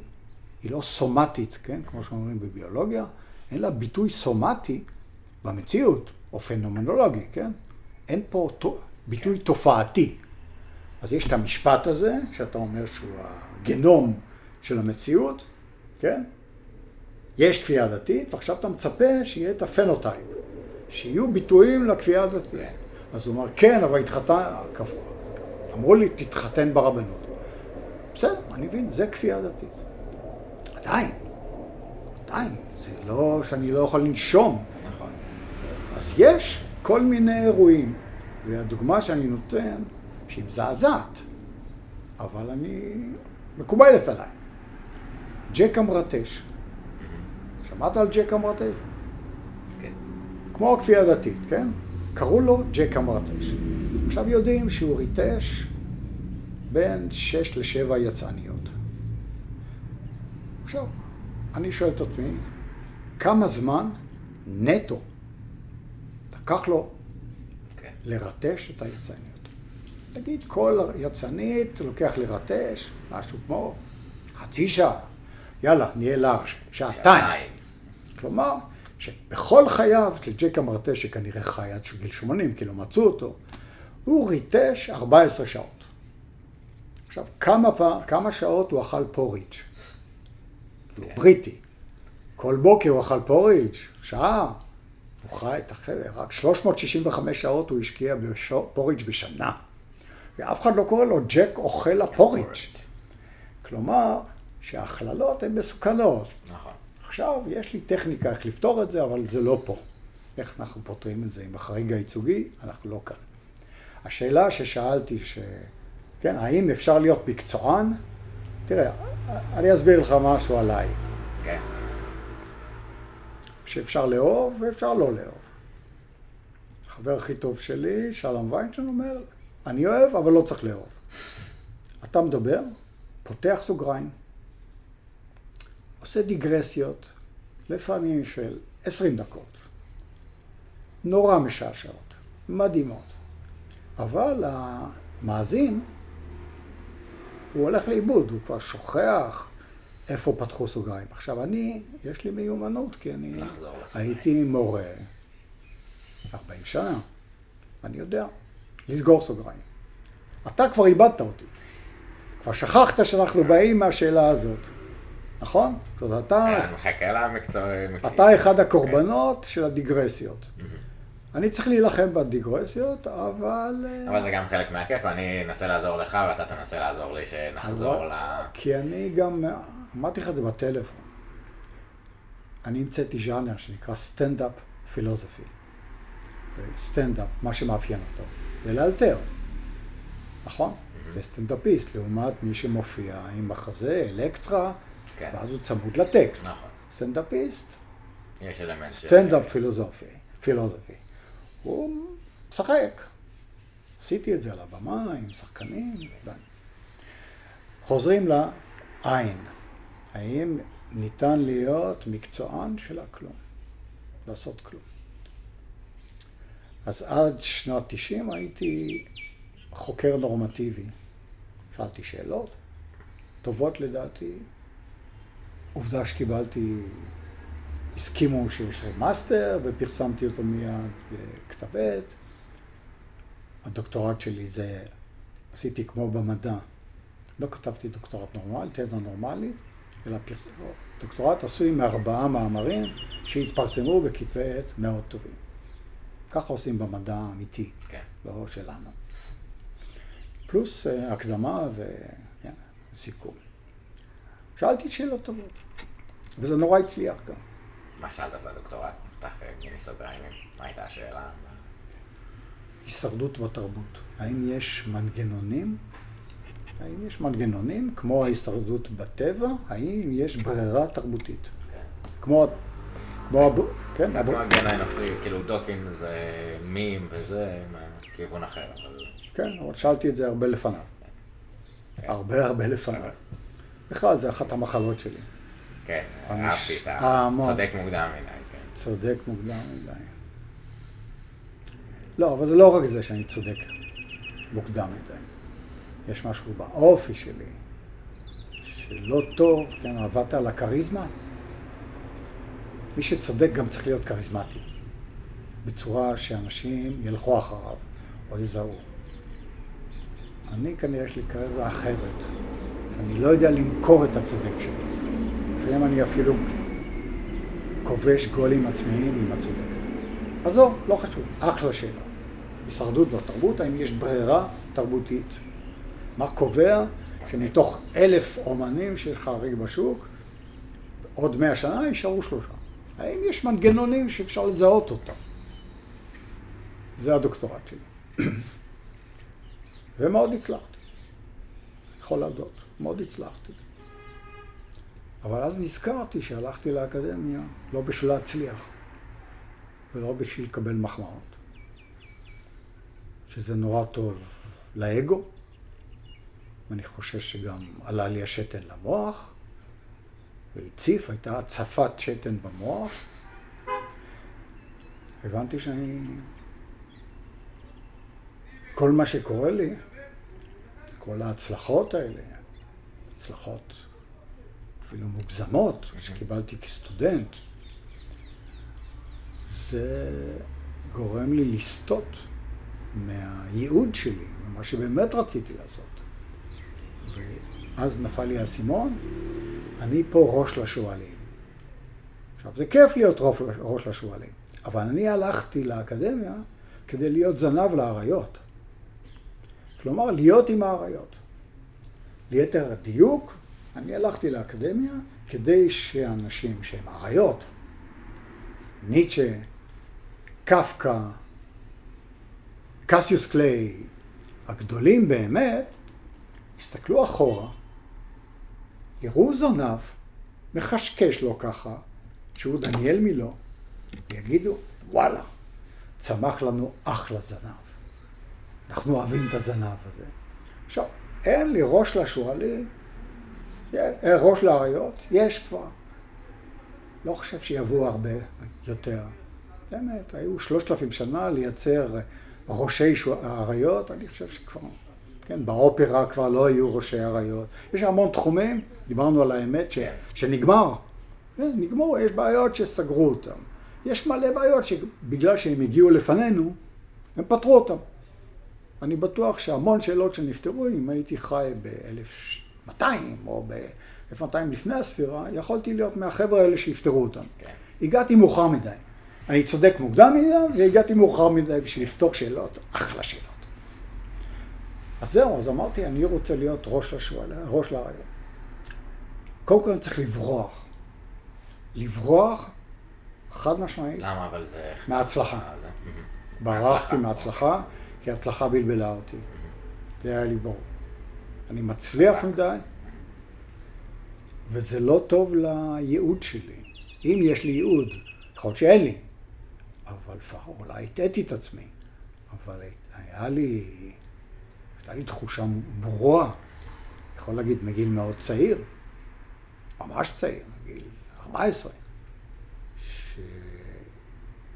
S3: היא לא סומטית, כן? כמו שאומרים בביולוגיה, אין לה ביטוי סומטי במציאות, או פנומנולוגי, כן? אין פה ביטוי תופעתי. אז יש את המשפט הזה, שאתה אומר שהוא הגנום של המציאות, כן? יש כפייה דתית, ועכשיו אתה מצפה שיהיה את הפנוטייפ, שיהיו ביטויים לכפייה הדתית. כן. אז הוא אמר, כן, אבל התחתן, אמרו לי, תתחתן ברבנות. בסדר, אני מבין, זה כפייה דתית. עדיין, עדיין, זה לא שאני לא יכול לנשום.
S1: נכון.
S3: אז יש כל מיני אירועים, והדוגמה שאני נותן, שהיא מזעזעת, אבל אני, מקובלת עליי. ג'ק המרטש. שמעת על ג'ק המרטש?
S1: כן.
S3: כמו הכפייה הדתית, כן? קראו לו ג'ק המרטש. עכשיו יודעים שהוא ריטש בין שש לשבע יצאניות. עכשיו, אני שואל את עצמי, כמה זמן נטו לקח לו
S1: כן.
S3: לרטש את היצאניות? נגיד כל יצאנית לוקח לרטש משהו כמו חצי שעה, יאללה, נהיה לארג', שעתיים. כלומר, שבכל חייו של ג'ק המרטש, שכנראה חי עד גיל 80, כי לא מצאו אותו, הוא ריטש 14 שעות. עכשיו, כמה, פעם, כמה שעות הוא אכל פוריג'? הוא בריטי. כל בוקר הוא אכל פוריג', שעה. הוא חי את החבר'ה, רק 365 שעות הוא השקיע בפוריג' בשנה. ואף אחד לא קורא לו ג'ק אוכל הפוריג'. כלומר, שההכללות הן מסוכנות.
S1: נכון.
S3: עכשיו, יש לי טכניקה איך לפתור את זה, אבל זה לא פה. איך אנחנו פותרים את זה עם החריג הייצוגי? אנחנו לא כאן. השאלה ששאלתי, ש... כן, האם אפשר להיות מקצוען? תראה, אני אסביר לך משהו עליי.
S1: כן.
S3: שאפשר לאהוב ואפשר לא לאהוב. החבר הכי טוב שלי, שלום ויינשטיין, אומר, אני אוהב, אבל לא צריך לאהוב. אתה מדבר, פותח סוגריים, עושה דיגרסיות, לפעמים של עשרים דקות, נורא משעשעות, מדהימות. אבל המאזין, הוא הולך לאיבוד, הוא כבר שוכח איפה פתחו סוגריים. עכשיו, אני, יש לי מיומנות, כי אני. הייתי מורה 40 שנה, אני יודע לסגור סוגריים. אתה כבר איבדת אותי. כבר שכחת שאנחנו באים מהשאלה הזאת, נכון? זאת אומרת, אתה,
S1: אני מחכה למקצוע...
S3: אתה אחד הקורבנות של הדיגרסיות. אני צריך להילחם בדיגרסיות, אבל... אה,
S1: אבל זה גם חלק מהכיף, ואני אנסה לעזור לך, ואתה תנסה לעזור לי שנחזור ל...
S3: כי אני גם, אמרתי לך את זה בטלפון, אני המצאתי ז'אנר שנקרא סטנדאפ פילוסופי. סטנדאפ, מה שמאפיין אותו, זה לאלתר, נכון? זה סטנדאפיסט, לעומת מי שמופיע עם מחזה, אלקטרה,
S1: כן.
S3: ואז הוא צמוד לטקסט.
S1: נכון.
S3: סטנדאפיסט,
S1: יש אלמנט.
S3: סטנדאפ פילוסופי, פילוסופי. הוא משחק. עשיתי את זה על הבמה עם שחקנים. ו- חוזרים לאין. האם ניתן להיות מקצוען של הכלום? לעשות כלום. אז עד שנת 90 הייתי חוקר נורמטיבי. שאלתי שאלות טובות לדעתי. עובדה שקיבלתי הסכימו שיש לי מאסטר ופרסמתי אותו מיד בכתב עת. הדוקטורט שלי זה, עשיתי כמו במדע, לא כתבתי דוקטורט נורמלי, תזה נורמלית, אלא פרס... דוקטורט עשוי מארבעה מאמרים שהתפרסמו בכתבי עת מאוד טובים. ככה עושים במדע האמיתי,
S1: כן.
S3: לא שלנו. פלוס אה, הקדמה וסיכום. שאלתי שאלות טובות, וזה נורא הצליח גם.
S1: מה שאלת בדוקטורט? נפתח אה, מיני סוגריים, מה הייתה השאלה?
S3: הישרדות בתרבות. האם יש מנגנונים? האם יש מנגנונים כמו ההישרדות בטבע? האם יש ברירה תרבותית?
S1: כן.
S3: כמו, כמו, הב- כן, הב-
S1: כמו הגן האנוכי, כאילו דוקין זה מים וזה, כיוון אחר.
S3: כן, אבל שאלתי את זה הרבה לפניו. הרבה הרבה לפניו. בכלל, זה אחת המחלות שלי.
S1: כן, אהבתי את ה...
S3: ההמון.
S1: צודק מוקדם מדי, כן.
S3: צודק מוקדם מדי. לא, אבל זה לא רק זה שאני צודק מוקדם מדי. יש משהו באופי שלי שלא טוב, כן, עבדת על הכריזמה. מי שצודק גם צריך להיות כריזמטי, בצורה שאנשים ילכו אחריו או יזהו. אני כנראה יש לי כריזמה אחרת, שאני לא יודע למכור את הצודק שלי. לפעמים אני אפילו כובש גולים עצמיים עם הצודק. עזוב, לא חשוב, אחלה שאלה. הישרדות בתרבות, האם יש ברירה תרבותית? מה קובע שמתוך אלף אומנים שיש לך הרגע בשוק, עוד מאה שנה יישארו שלושה? האם יש מנגנונים שאפשר לזהות אותם? זה הדוקטורט שלי. (clears throat) ומאוד הצלחתי. יכול להודות, מאוד הצלחתי. אבל אז נזכרתי שהלכתי לאקדמיה לא בשביל להצליח, ולא בשביל לקבל מחמאות. שזה נורא טוב לאגו, ואני חושב שגם עלה לי השתן למוח, והציף, הייתה הצפת שתן במוח. הבנתי שאני... כל מה שקורה לי, כל ההצלחות האלה, הצלחות אפילו מוגזמות, שקיבלתי כסטודנט, זה גורם לי לסטות מהייעוד שלי, ממה שבאמת רציתי לעשות. ואז נפל לי האסימון, אני פה ראש לשועלים. עכשיו, זה כיף להיות ראש לשועלים, אבל אני הלכתי לאקדמיה כדי להיות זנב לאריות. כלומר, להיות עם האריות. ליתר דיוק, אני הלכתי לאקדמיה כדי שאנשים שהם אריות, ניטשה, קפקא, קסיוס קליי, הגדולים באמת, יסתכלו אחורה, יראו זנב, מחשקש לו ככה, שהוא דניאל מילו, ויגידו, וואלה, צמח לנו אחלה זנב. אנחנו אוהבים את הזנב הזה. עכשיו, אין לי ראש לשועלים, אה, ראש לאריות, יש כבר. לא חושב שיבואו הרבה יותר. באמת, היו שלושת אלפים שנה לייצר ראשי אריות, אני חושב שכבר, כן, באופרה כבר לא היו ראשי אריות. יש המון תחומים, דיברנו על האמת, ש, שנגמר. כן, נגמרו, יש בעיות שסגרו אותם. יש מלא בעיות שבגלל שהם הגיעו לפנינו, הם פתרו אותם. אני בטוח שהמון שאלות שנפתרו, אם הייתי חי ב-1200 או ב-1200 לפני הספירה, יכולתי להיות מהחבר'ה האלה שיפתרו אותם. כן. הגעתי מאוחר מדי. אני צודק מוקדם מדי, והגעתי מאוחר מדי בשביל לפתור שאלות, אחלה שאלות. אז זהו, אז אמרתי, אני רוצה להיות ראש לשואל, ראש לרעיון. קודם כל אני צריך לברוח. לברוח, חד משמעית.
S1: למה אבל זה...
S3: מההצלחה. ברחתי מההצלחה, כי ההצלחה בלבלה אותי. זה היה לי ברור. אני מצליח מדי, וזה לא טוב לייעוד שלי. אם יש לי ייעוד, יכול להיות שאין לי, אבל לפחות אולי הטעיתי את עצמי. אבל היה לי, הייתה לי תחושה ברורה, יכול להגיד מגיל מאוד צעיר, ממש צעיר, מגיל 14,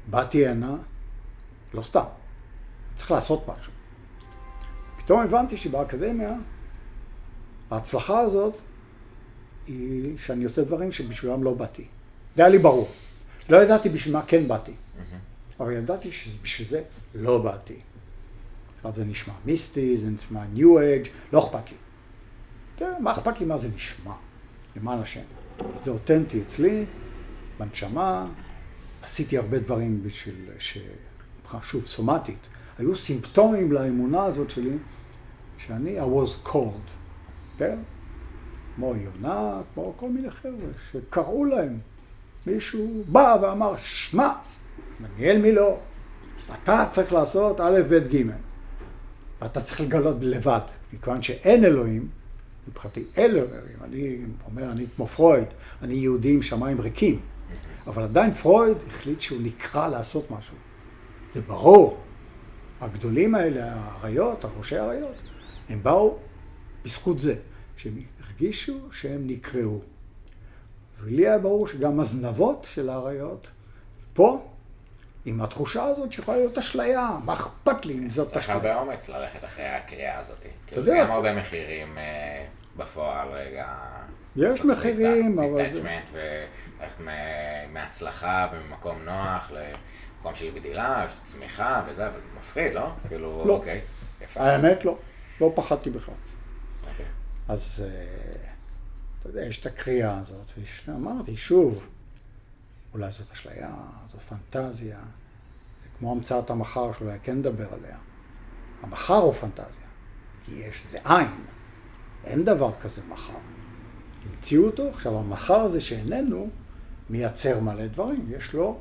S3: שבאתי הנה, לא סתם, צריך לעשות משהו. פתאום הבנתי שבאקדמיה ההצלחה הזאת היא שאני עושה דברים שבשבילם לא באתי. זה היה לי ברור. לא ידעתי בשביל מה כן באתי. אבל ידעתי שבשביל זה לא באתי. עכשיו זה נשמע מיסטי, זה נשמע ניו אייג', לא אכפת לי. מה אכפת לי מה זה נשמע, למען השם. זה אותנטי אצלי, בנשמה, עשיתי הרבה דברים בשביל, ש... שוב, סומטית. היו סימפטומים לאמונה הזאת שלי, שאני, I was called, כן? כמו יונה, כמו כל מיני חבר'ה, שקראו להם. מישהו בא ואמר, שמע, דניאל מילו, אתה צריך לעשות א', ב', ג', ואתה צריך לגלות לבד, מכיוון שאין אלוהים, מבחינתי אין אלוהים, אני אומר, אני כמו פרויד, אני יהודי עם שמיים ריקים, אבל עדיין פרויד החליט שהוא נקרא לעשות משהו. זה ברור. הגדולים האלה, האריות, הראשי האריות, הם באו בזכות זה, שהם הרגישו שהם נקראו. ולי היה ברור שגם הזנבות של האריות פה עם התחושה הזאת שיכולה להיות אשליה, מה אכפת לי אם זאת
S1: אשליה. צריך הרבה אומץ ללכת אחרי הקריאה הזאת. אתה יודע. גם הרבה מחירים אה, בפועל רגע.
S3: יש מחירים,
S1: אבל... דיטאצ'מנט וללכת מהצלחה וממקום נוח למקום של גדילה, של צמיחה וזה, אבל מפחיד, לא? כאילו,
S3: לא. אוקיי. האמת לא, לא פחדתי בכלל. אז אה, אתה יודע, יש את הקריאה הזאת, ואמרתי, שוב, אולי זאת אשליה, זאת פנטזיה. זה כמו המצאת המחר שאולי כן נדבר עליה. המחר הוא פנטזיה, כי יש, זה עין. אין דבר כזה מחר. המציאו אותו, עכשיו המחר הזה שאיננו, מייצר מלא דברים, יש לו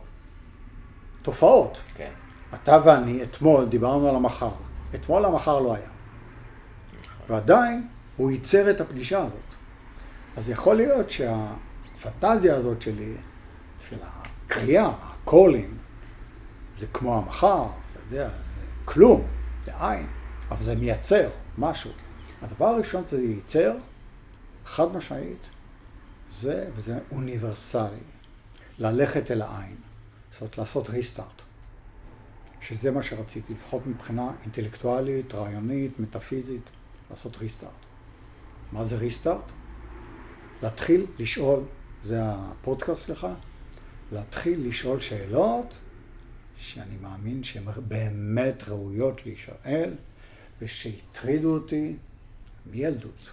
S3: תופעות.
S1: כן.
S3: אתה ואני אתמול דיברנו על המחר. אתמול המחר לא היה. ועדיין הוא ייצר את הפגישה הזאת. אז יכול להיות שה... הפנטזיה הזאת שלי, של הקריאה, הקולים, זה כמו המחר, אתה יודע, זה כלום, זה עין, אבל זה מייצר משהו. הדבר הראשון שזה ייצר, חד משמעית, זה, וזה אוניברסלי, ללכת אל העין, זאת אומרת לעשות ריסטארט, שזה מה שרציתי, לפחות מבחינה אינטלקטואלית, רעיונית, מטאפיזית, לעשות ריסטארט. מה זה ריסטארט? להתחיל לשאול, זה הפודקאסט שלך, להתחיל לשאול שאלות שאני מאמין שהן באמת ראויות להישאל ושהטרידו אותי מילדות,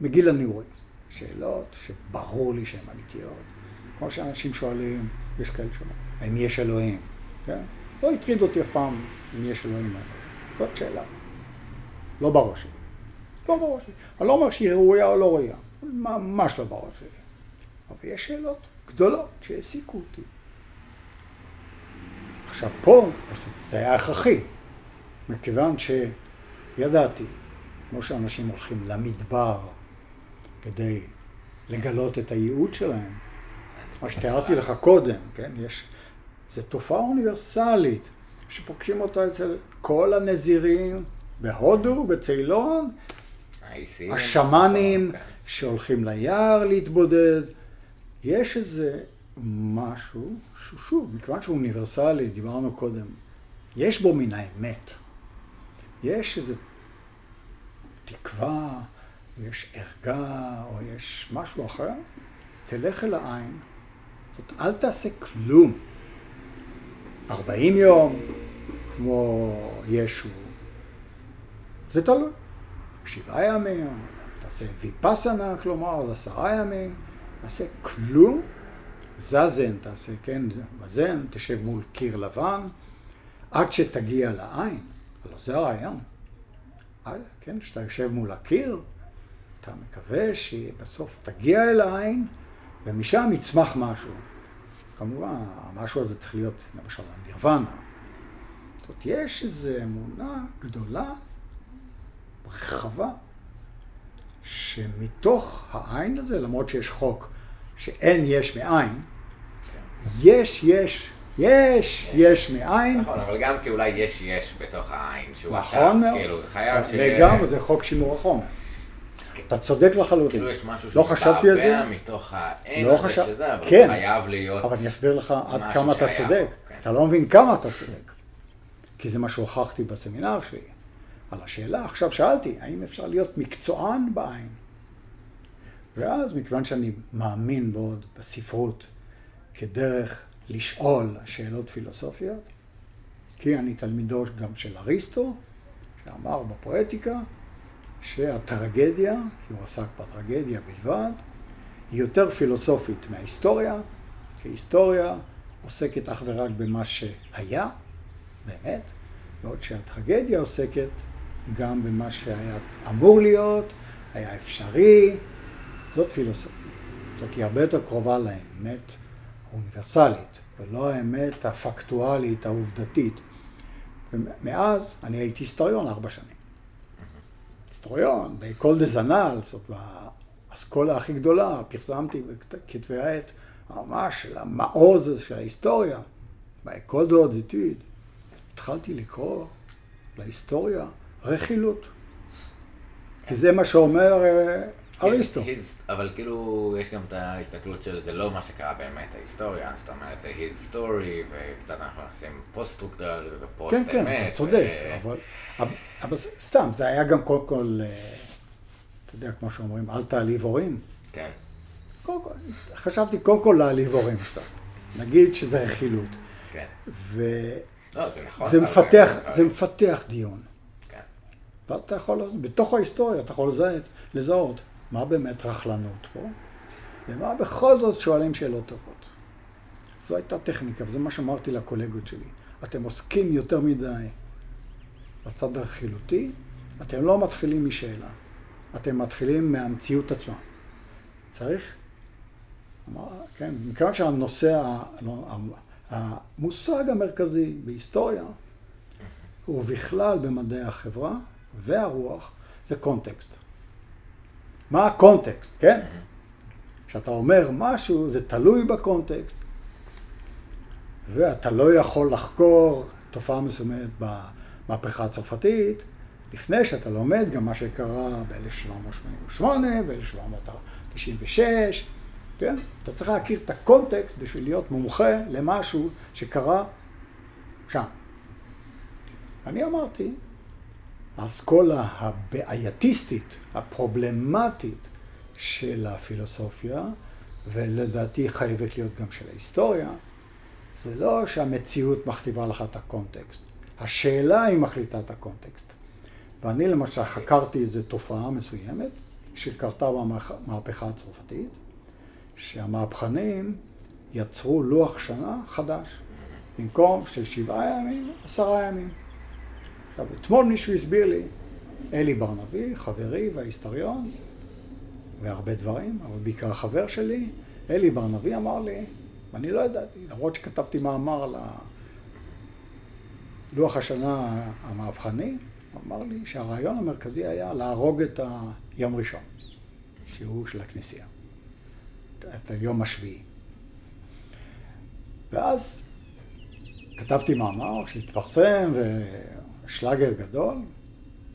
S3: מגיל הנעורים. שאלות שברור לי שהן אמיתיות. כמו שאנשים שואלים, יש כאלה שאומרים, האם יש אלוהים? כן? לא הטריד אותי אף פעם אם יש אלוהים. זאת שאלה. לא בראש. לא בראש שלי. אני לא אומר שהיא ראויה או לא ראויה. ממש לא בראש שלי. אבל יש שאלות גדולות שהעסיקו אותי. עכשיו פה, זה היה הכרחי, מכיוון שידעתי, כמו שאנשים הולכים למדבר כדי לגלות את הייעוד שלהם, מה שתיארתי לך קודם, כן, יש, זו תופעה אוניברסלית, שפוגשים אותה אצל כל הנזירים בהודו, בצילון, השמאנים כן. שהולכים ליער להתבודד, יש איזה משהו שהוא שוב, מכיוון שהוא אוניברסלי, דיברנו קודם, יש בו מן האמת. יש איזו תקווה, יש ערגה, או יש משהו אחר, תלך אל העין, זאת אל תעשה כלום. ארבעים יום, כמו ישו, זה תלוי. שבעה ימים, תעשה ויפסנה, כלומר, זה עשרה ימים, תעשה כלום, זזן תעשה, כן, בזן, תשב מול קיר לבן, עד שתגיע לעין. הלוא זה הרעיון. כן, כשאתה יושב מול הקיר, אתה מקווה שבסוף תגיע אל העין, ומשם יצמח משהו. כמובן, המשהו הזה צריך להיות, למשל, הנירוונה. זאת אומרת, יש איזו אמונה גדולה, רחבה, שמתוך העין הזה, למרות שיש חוק שאין יש מאין, יש, יש, יש, יש מאין.
S1: נכון, אבל גם כי אולי יש יש בתוך העין, שהוא
S3: נכון מאוד. כאילו, חייב ש... וגם זה חוק שימור החומר. כן. אתה צודק לחלוטין.
S1: כאילו יש משהו שהוא מתעבע מתוך האין
S3: לא
S1: הזה שזה, אבל
S3: כן.
S1: חייב להיות
S3: אבל אני אסביר לך עד כמה אתה צודק. כן. אתה לא מבין כמה אתה צודק. כי זה מה שהוכחתי בסמינר שלי. על השאלה, עכשיו שאלתי, האם אפשר להיות מקצוען בעין? ואז, מכיוון שאני מאמין מאוד בספרות כדרך לשאול שאלות פילוסופיות, כי אני תלמידו גם של אריסטו, שאמר בפואטיקה שהטרגדיה, כי הוא עסק בטרגדיה בלבד, היא יותר פילוסופית מההיסטוריה, כי היסטוריה עוסקת אך ורק במה שהיה, באמת, בעוד שהטרגדיה עוסקת גם במה שהיה אמור להיות, היה אפשרי, זאת פילוסופיה. זאת היא הרבה יותר קרובה לאמת האוניברסלית, ולא האמת הפקטואלית, העובדתית. ומאז אני הייתי היסטוריון ארבע שנים. היסטוריון, באקול דה זנל, זאת האסכולה הכי גדולה, פרסמתי בכתבי העת ממש של המעוז של ההיסטוריה, באקול אודיטיד. התחלתי לקרוא להיסטוריה רכילות. כי זה מה שאומר אה, אריסטו.
S1: אבל כאילו, יש גם את ההסתכלות של זה לא מה שקרה באמת, ההיסטוריה, זאת אומרת, זה his story, וקצת אנחנו נכנסים post-structural ופוסט אמת.
S3: כן, כן, צודק, אבל, אבל סתם, זה היה גם קודם כל, אה, אתה יודע, כמו שאומרים, אל תעליב הורים.
S1: כן.
S3: חשבתי קודם כל להעליב הורים קצת. נגיד שזה רכילות.
S1: כן.
S3: ו...
S1: לא, זה נכון.
S3: זה מפתח, זה מפתח דיון. כן. ואתה יכול, בתוך ההיסטוריה אתה יכול לזהות. מה באמת רכלנות פה, ומה בכל זאת שואלים שאלות טובות. זו הייתה טכניקה, וזה מה שאמרתי לקולגות שלי. אתם עוסקים יותר מדי בצד הרכילותי, אתם לא מתחילים משאלה, אתם מתחילים מהמציאות עצמה. צריך, כן, מכיוון שהנושא, לא, המושג המרכזי בהיסטוריה, ובכלל במדעי החברה והרוח, זה קונטקסט. מה הקונטקסט, כן? כשאתה אומר משהו, זה תלוי בקונטקסט, ואתה לא יכול לחקור תופעה מסוימת במהפכה הצרפתית, לפני שאתה לומד גם מה שקרה ב-1788 ב-1796, כן? אתה צריך להכיר את הקונטקסט בשביל להיות מומחה למשהו שקרה שם. אני אמרתי, האסכולה הבעייתיסטית, הפרובלמטית של הפילוסופיה, ולדעתי חייבת להיות גם של ההיסטוריה, זה לא שהמציאות מכתיבה לך את הקונטקסט, השאלה היא מחליטה את הקונטקסט. ואני למשל חקרתי איזו תופעה מסוימת שקרתה במהפכה הצרפתית, שהמהפכנים יצרו לוח שנה חדש, במקום של שבעה ימים, עשרה ימים. עכשיו, אתמול מישהו הסביר לי, אלי בר-נביא, חברי וההיסטוריון, והרבה דברים, אבל בעיקר חבר שלי, אלי בר-נביא אמר לי, ואני לא ידעתי, למרות שכתבתי מאמר על לוח השנה המהפכני, אמר לי שהרעיון המרכזי היה להרוג את היום ראשון, שהוא של הכנסייה, את היום השביעי. ואז כתבתי מאמר שהתפרסם ושלאגר גדול,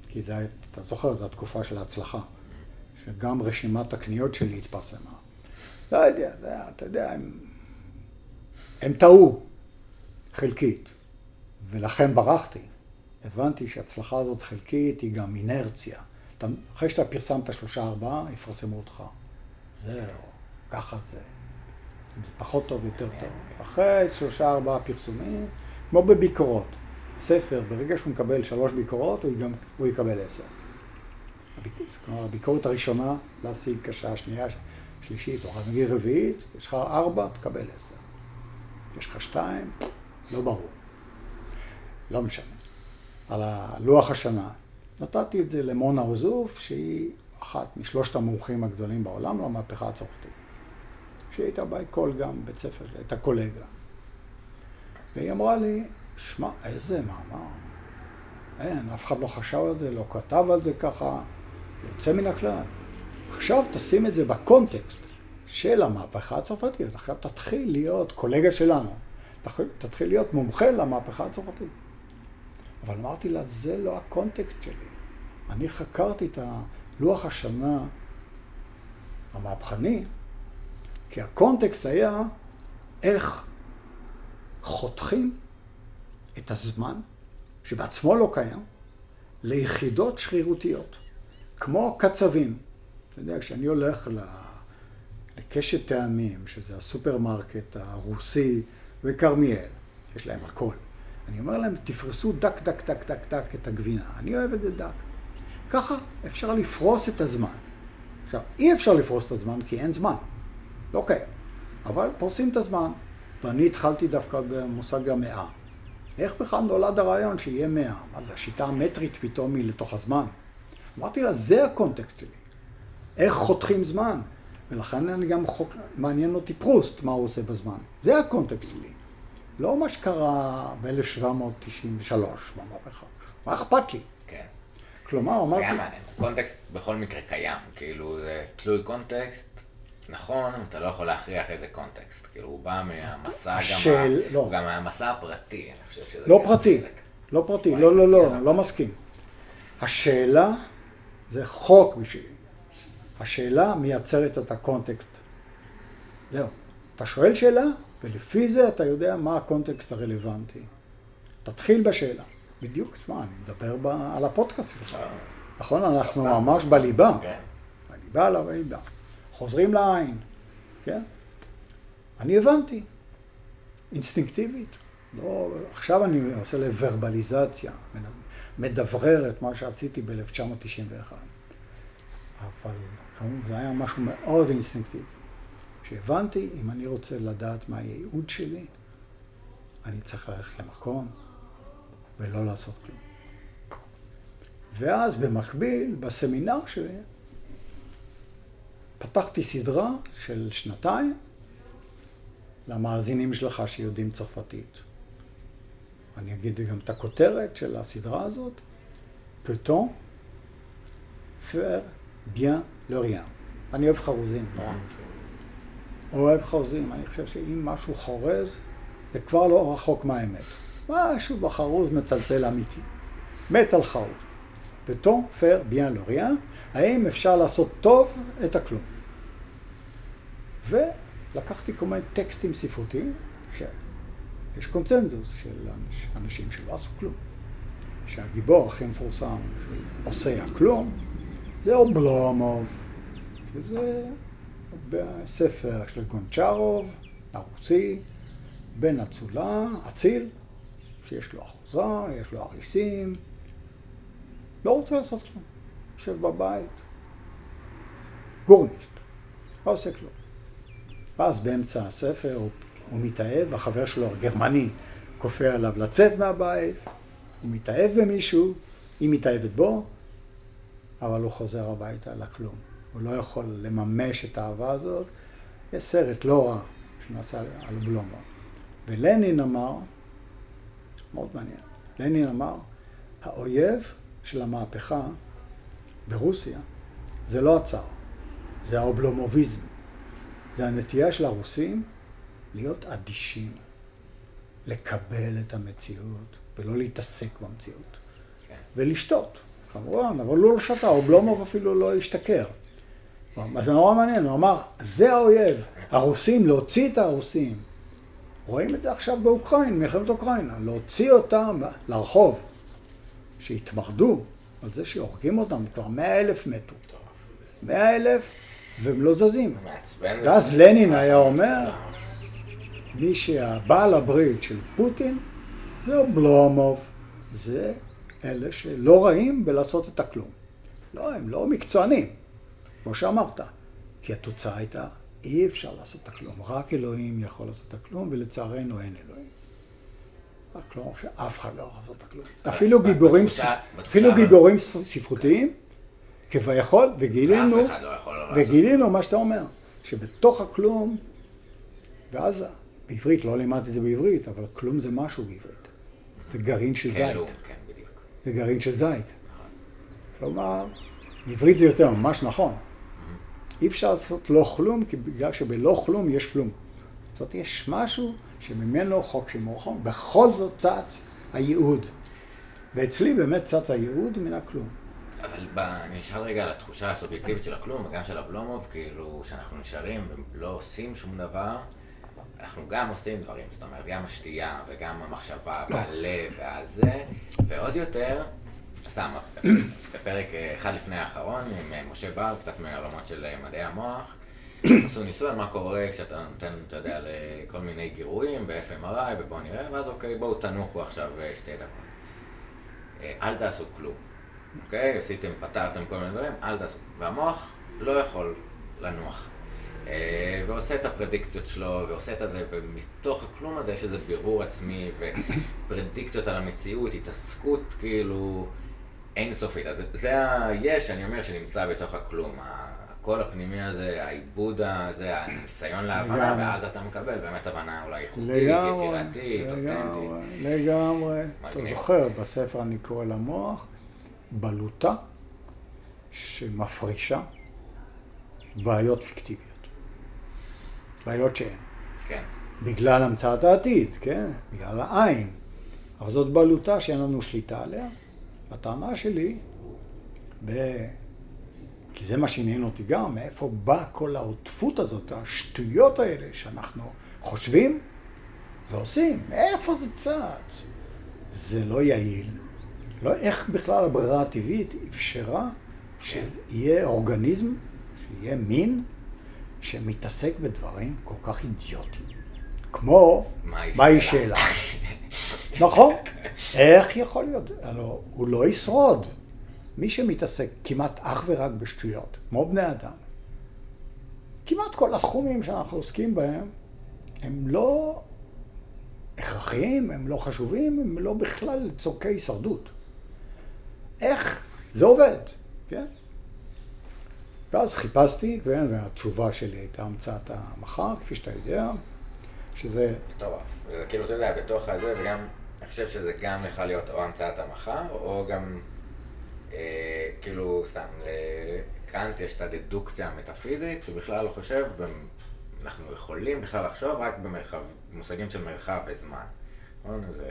S3: כי זה, אתה זוכר, זו התקופה של ההצלחה, שגם רשימת הקניות שלי התפרסמה. לא יודע, זה, אתה יודע, הם, הם טעו חלקית, ולכן ברחתי. הבנתי שההצלחה הזאת חלקית היא גם אינרציה. אתה, אחרי שאתה פרסמת שלושה ארבעה, יפרסמו אותך. זהו, ככה זה. אם זה פחות טוב, יותר טוב. אחרי שלושה ארבעה פרסומים, כמו בביקורות. ספר, ברגע שהוא מקבל שלוש ביקורות, הוא, גם, הוא יקבל עשר. כלומר, הביקורת הראשונה להשיג קשה, שנייה, שלישית, או נגיד רביעית, יש לך ארבע, תקבל עשר. יש לך שתיים, לא ברור. לא משנה. על הלוח השנה. נתתי את זה למונה עוזוף, שהיא אחת משלושת המומחים הגדולים בעולם למהפכה הצרפתית. שהיא הייתה באקול גם, בית ספר, הייתה קולגה. והיא אמרה לי, שמע, איזה מאמר. אין, אף אחד לא חשב על זה, לא כתב על זה ככה, יוצא מן הכלל. עכשיו תשים את זה בקונטקסט של המהפכה הצרפתית. עכשיו תתחיל להיות קולגה שלנו. תתחיל להיות מומחה למהפכה הצרפתית. אבל אמרתי לה, זה לא הקונטקסט שלי. אני חקרתי את לוח השנה המהפכני, כי הקונטקסט היה איך חותכים את הזמן, שבעצמו לא קיים, ליחידות שרירותיות, כמו קצבים. אתה יודע, כשאני הולך לקשת טעמים, שזה הסופרמרקט הרוסי בכרמיאל, יש להם הכל. אני אומר להם, תפרסו דק, דק, דק, דק, דק את הגבינה. אני אוהב את זה דק. ככה אפשר לפרוס את הזמן. עכשיו, אי אפשר לפרוס את הזמן כי אין זמן. לא קיים. אבל פורסים את הזמן. ואני התחלתי דווקא במושג המאה. איך בכלל נולד הרעיון שיהיה מאה? מה זה, השיטה המטרית פתאום היא לתוך הזמן? אמרתי לה, זה הקונטקסט שלי. איך חותכים זמן? ולכן אני גם חוק... מעניין אותי פרוסט, מה הוא עושה בזמן. זה הקונטקסט שלי. לא מה שקרה ב-1793 במהפכה. מה אכפת לי?
S1: כן.
S3: כלומר, אמרתי...
S1: זה היה מעניין. קונטקסט בכל מקרה קיים. כאילו, זה תלוי קונטקסט. נכון, אתה לא יכול להכריח איזה קונטקסט. כאילו, הוא בא מהמסע
S3: השאל...
S1: גם... לא. גם מהמסע הפרטי, אני חושב שזה...
S3: לא פרטי. לא פרטי. לא, לא, לא, לא מסכים. השאלה זה חוק בשבילי. השאלה מייצרת את הקונטקסט. זהו. אתה שואל שאלה, ולפי זה אתה יודע מה הקונטקסט הרלוונטי. תתחיל בשאלה. בדיוק, תשמע, אני מדבר ב... על הפודקאסט שלך. אה. נכון? אנחנו ממש בליבה. כן. בליבה על הליבה. חוזרים לעין, כן? אני הבנתי, אינסטינקטיבית. לא, עכשיו אני עושה לוורבליזציה, מדברר את מה שעשיתי ב-1991. אבל זה היה משהו מאוד אינסטינקטיבי. כשהבנתי, אם אני רוצה לדעת מה הייעוד שלי, אני צריך ללכת למקום ולא לעשות כלום. ואז במקביל, בסמינר שלי, פתחתי סדרה של שנתיים למאזינים שלך שיודעים צרפתית. אני אגיד גם את הכותרת של הסדרה הזאת, פלטון, פר, ביאן, לא ריאן. אני אוהב חרוזים, נורא. אוהב חרוזים, אני חושב שאם משהו חורז, זה כבר לא רחוק מהאמת. משהו בחרוז מצלצל אמיתי. מת על חרוז. וטום פר ביאן לוריה, האם אפשר לעשות טוב את הכלום. ולקחתי כל מיני טקסטים ספרותיים, שיש קונצנזוס של אנשים שלא עשו כלום. שהגיבור הכי מפורסם של עושה הכלום, זה אובלומוב, שזה בספר של גונצ'רוב, הרוסי, בן אצולה, אציל, שיש לו אחוזה, יש לו אריסים, לא רוצה לעשות כלום, יושב בבית, גורנישט, לא עושה כלום. ואז באמצע הספר הוא, הוא מתאהב, החבר שלו הגרמני כופה עליו לצאת מהבית, הוא מתאהב במישהו, היא מתאהבת בו, אבל הוא חוזר הביתה לכלום. הוא לא יכול לממש את האהבה הזאת. יש סרט לא רע שנעשה על בלומו. ולנין אמר, מאוד מעניין, לנין אמר, האויב של המהפכה ברוסיה זה לא הצאר, זה האובלומוביזם. זה הנטייה של הרוסים להיות אדישים, לקבל את המציאות ולא להתעסק במציאות. כן. ולשתות, כמובן, אבל לא לשתה, אובלומוב אפילו לא השתכר. אז זה נורא מעניין, הוא אמר, זה האויב, הרוסים, להוציא את הרוסים. רואים את זה עכשיו באוקראינה, מלחמת אוקראינה, להוציא אותם לרחוב, שהתמרדו על זה שהורגים אותם, כבר מאה אלף מתו. מאה אלף, והם לא זזים. ואז לנין היה אומר, מי שהבעל הברית של פוטין זה אובלומוב, זה אלה שלא רעים בלעשות את הכלום. לא, הם לא מקצוענים. כמו שאמרת, כי התוצאה הייתה, אי אפשר לעשות את הכלום, רק אלוהים יכול לעשות את הכלום, ולצערנו אין אלוהים. כלומר שאף אחד לא יכול לעשות את הכלום. אפילו גיבורים, אפילו גיבורים ספרותיים, כביכול, וגילינו, לא וגילינו מה שאתה אומר, שבתוך הכלום, ואז בעברית, לא לימדתי את זה בעברית, אבל כלום זה משהו בעברית. זה גרעין של זית. כן, זה גרעין של זית. כלומר, בעברית זה יותר ממש נכון. אי אפשר לעשות לא כלום, כי בגלל שבלא כלום יש כלום. זאת אומרת, יש משהו שממנו חוק של מורחון, בכל זאת צץ הייעוד. ואצלי באמת צץ הייעוד מן הכלום.
S1: אבל ב... אני אשאל רגע על התחושה הסובייקטיבית של הכלום, וגם של אבלומוב, כאילו, שאנחנו נשארים ולא עושים שום דבר, אנחנו גם עושים דברים, זאת אומרת, גם השתייה, וגם המחשבה, והלב, והזה, ועוד יותר, סתם, בפרק אחד לפני האחרון, עם אה, משה בר, קצת מהעולמות של אה, מדעי המוח, עשו ניסוי על מה קורה כשאתה נותן, אתה יודע, לכל מיני גירויים ב-FMRI, ובואו נראה, ואז אוקיי, בואו תנוחו עכשיו אה, שתי דקות. אל תעשו כלום, אוקיי? עשיתם, פתרתם כל מיני דברים, אל תעשו. והמוח לא יכול לנוח. ועושה את הפרדיקציות שלו, ועושה את זה, ומתוך הכלום הזה יש איזה בירור עצמי, ופרדיקציות על המציאות, התעסקות כאילו אינסופית. אז זה היש, אני אומר, שנמצא בתוך הכלום. הקול הפנימי הזה, העיבוד הזה, הניסיון להבנה, ואז אתה מקבל באמת הבנה אולי איכותית, יצירתית, אותנטית.
S3: לגמרי. אתה זוכר, בספר אני קורא למוח, בלוטה שמפרישה בעיות פיקטיביות. בעיות שאין.
S1: כן.
S3: בגלל המצאת העתיד, כן? בגלל העין. אבל זאת בלוטה שאין לנו שליטה עליה. הטענה שלי, ב... כי זה מה שעניין אותי גם, מאיפה באה כל העוטפות הזאת, השטויות האלה שאנחנו חושבים ועושים, מאיפה זה צץ? זה לא יעיל. לא איך בכלל הברירה הטבעית אפשרה שיהיה אורגניזם, שיהיה מין, שמתעסק בדברים כל כך אידיוטיים. כמו, מהי שאלה? נכון. איך יכול להיות? הלוא הוא לא ישרוד. מי שמתעסק כמעט אך ורק בשטויות, כמו בני אדם, כמעט כל התחומים שאנחנו עוסקים בהם, הם לא הכרחיים, הם לא חשובים, הם לא בכלל צורכי הישרדות. איך זה עובד, כן? ואז חיפשתי, כן, והתשובה שלי הייתה המצאת המחר, כפי שאתה יודע, שזה...
S1: מטורף. כאילו, אתה יודע, בתוך הזה, וגם אני חושב שזה גם יכול להיות או המצאת המחר, או גם, כאילו, סתם, לקאנט יש את הדדוקציה המטאפיזית, שבכלל לא חושב אנחנו יכולים בכלל לחשוב רק במרחב, במושגים של מרחב וזמן. נכון? אז,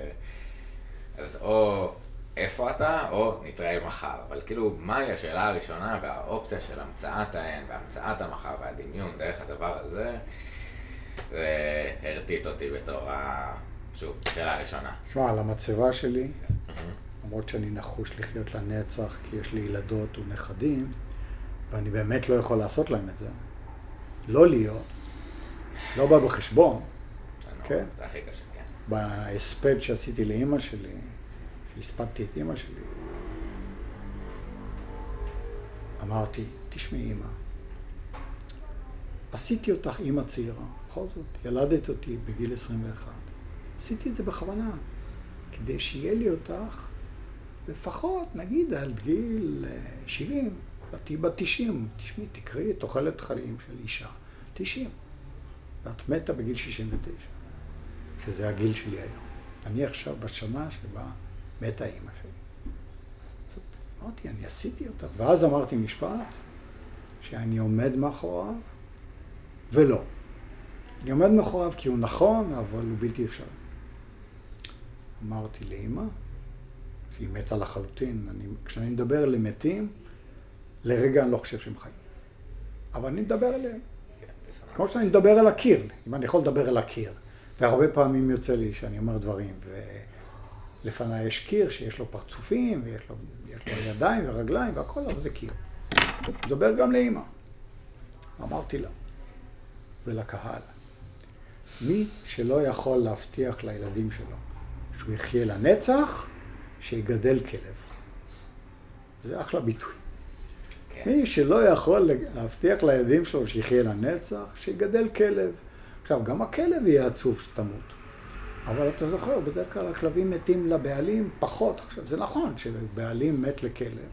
S1: אז או איפה אתה, או נתראה מחר. אבל כאילו, מהי השאלה הראשונה והאופציה של המצאת ההן והמצאת המחר והדמיון דרך הדבר הזה, והרטיט אותי בתור ה... שוב, שאלה ראשונה.
S3: תשמע, על המצבה שלי, למרות שאני נחוש לחיות לנצח, כי יש לי ילדות ונכדים, ואני באמת לא יכול לעשות להם את זה. לא להיות, לא בא בחשבון, כן?
S1: זה הכי קשה, כן.
S3: בהספד שעשיתי לאימא שלי, שהספדתי את אימא שלי, אמרתי, תשמעי אימא, עשיתי אותך אימא צעירה, בכל זאת, ילדת אותי בגיל 21. עשיתי את זה בכוונה, כדי שיהיה לי אותך לפחות, נגיד, על גיל 70, ואת תהיי בת 90, תשמעי, תקראי את תוחלת חיים של אישה, 90, ואת מתה בגיל 69, שזה הגיל שלי היום. אני עכשיו בשנה שבה מתה אימא שלי. אמרתי, אני עשיתי אותה. ואז אמרתי משפט שאני עומד מאחוריו, ולא. אני עומד מאחוריו כי הוא נכון, אבל הוא בלתי אפשרי. אמרתי לאמא, שהיא מתה לחלוטין, אני, כשאני מדבר למתים, לרגע אני לא חושב שהם חיים. אבל אני מדבר אליהם. כן, כמו שאני מדבר אל הקיר, אם אני יכול לדבר אל הקיר. והרבה פעמים יוצא לי שאני אומר דברים, ולפניי יש קיר שיש לו פרצופים, ויש לו, לו ידיים ורגליים והכל, אבל זה קיר. מדבר גם לאמא. אמרתי לה, ולקהל, מי שלא יכול להבטיח לילדים שלו שהוא יחיה לנצח, שיגדל כלב. זה אחלה ביטוי. כן. מי שלא יכול להבטיח לילדים שלו שיחיה לנצח, שיגדל כלב. עכשיו, גם הכלב יהיה עצוב שתמות. אבל אתה זוכר, בדרך כלל הכלבים מתים לבעלים פחות. עכשיו, זה נכון שבעלים מת לכלב,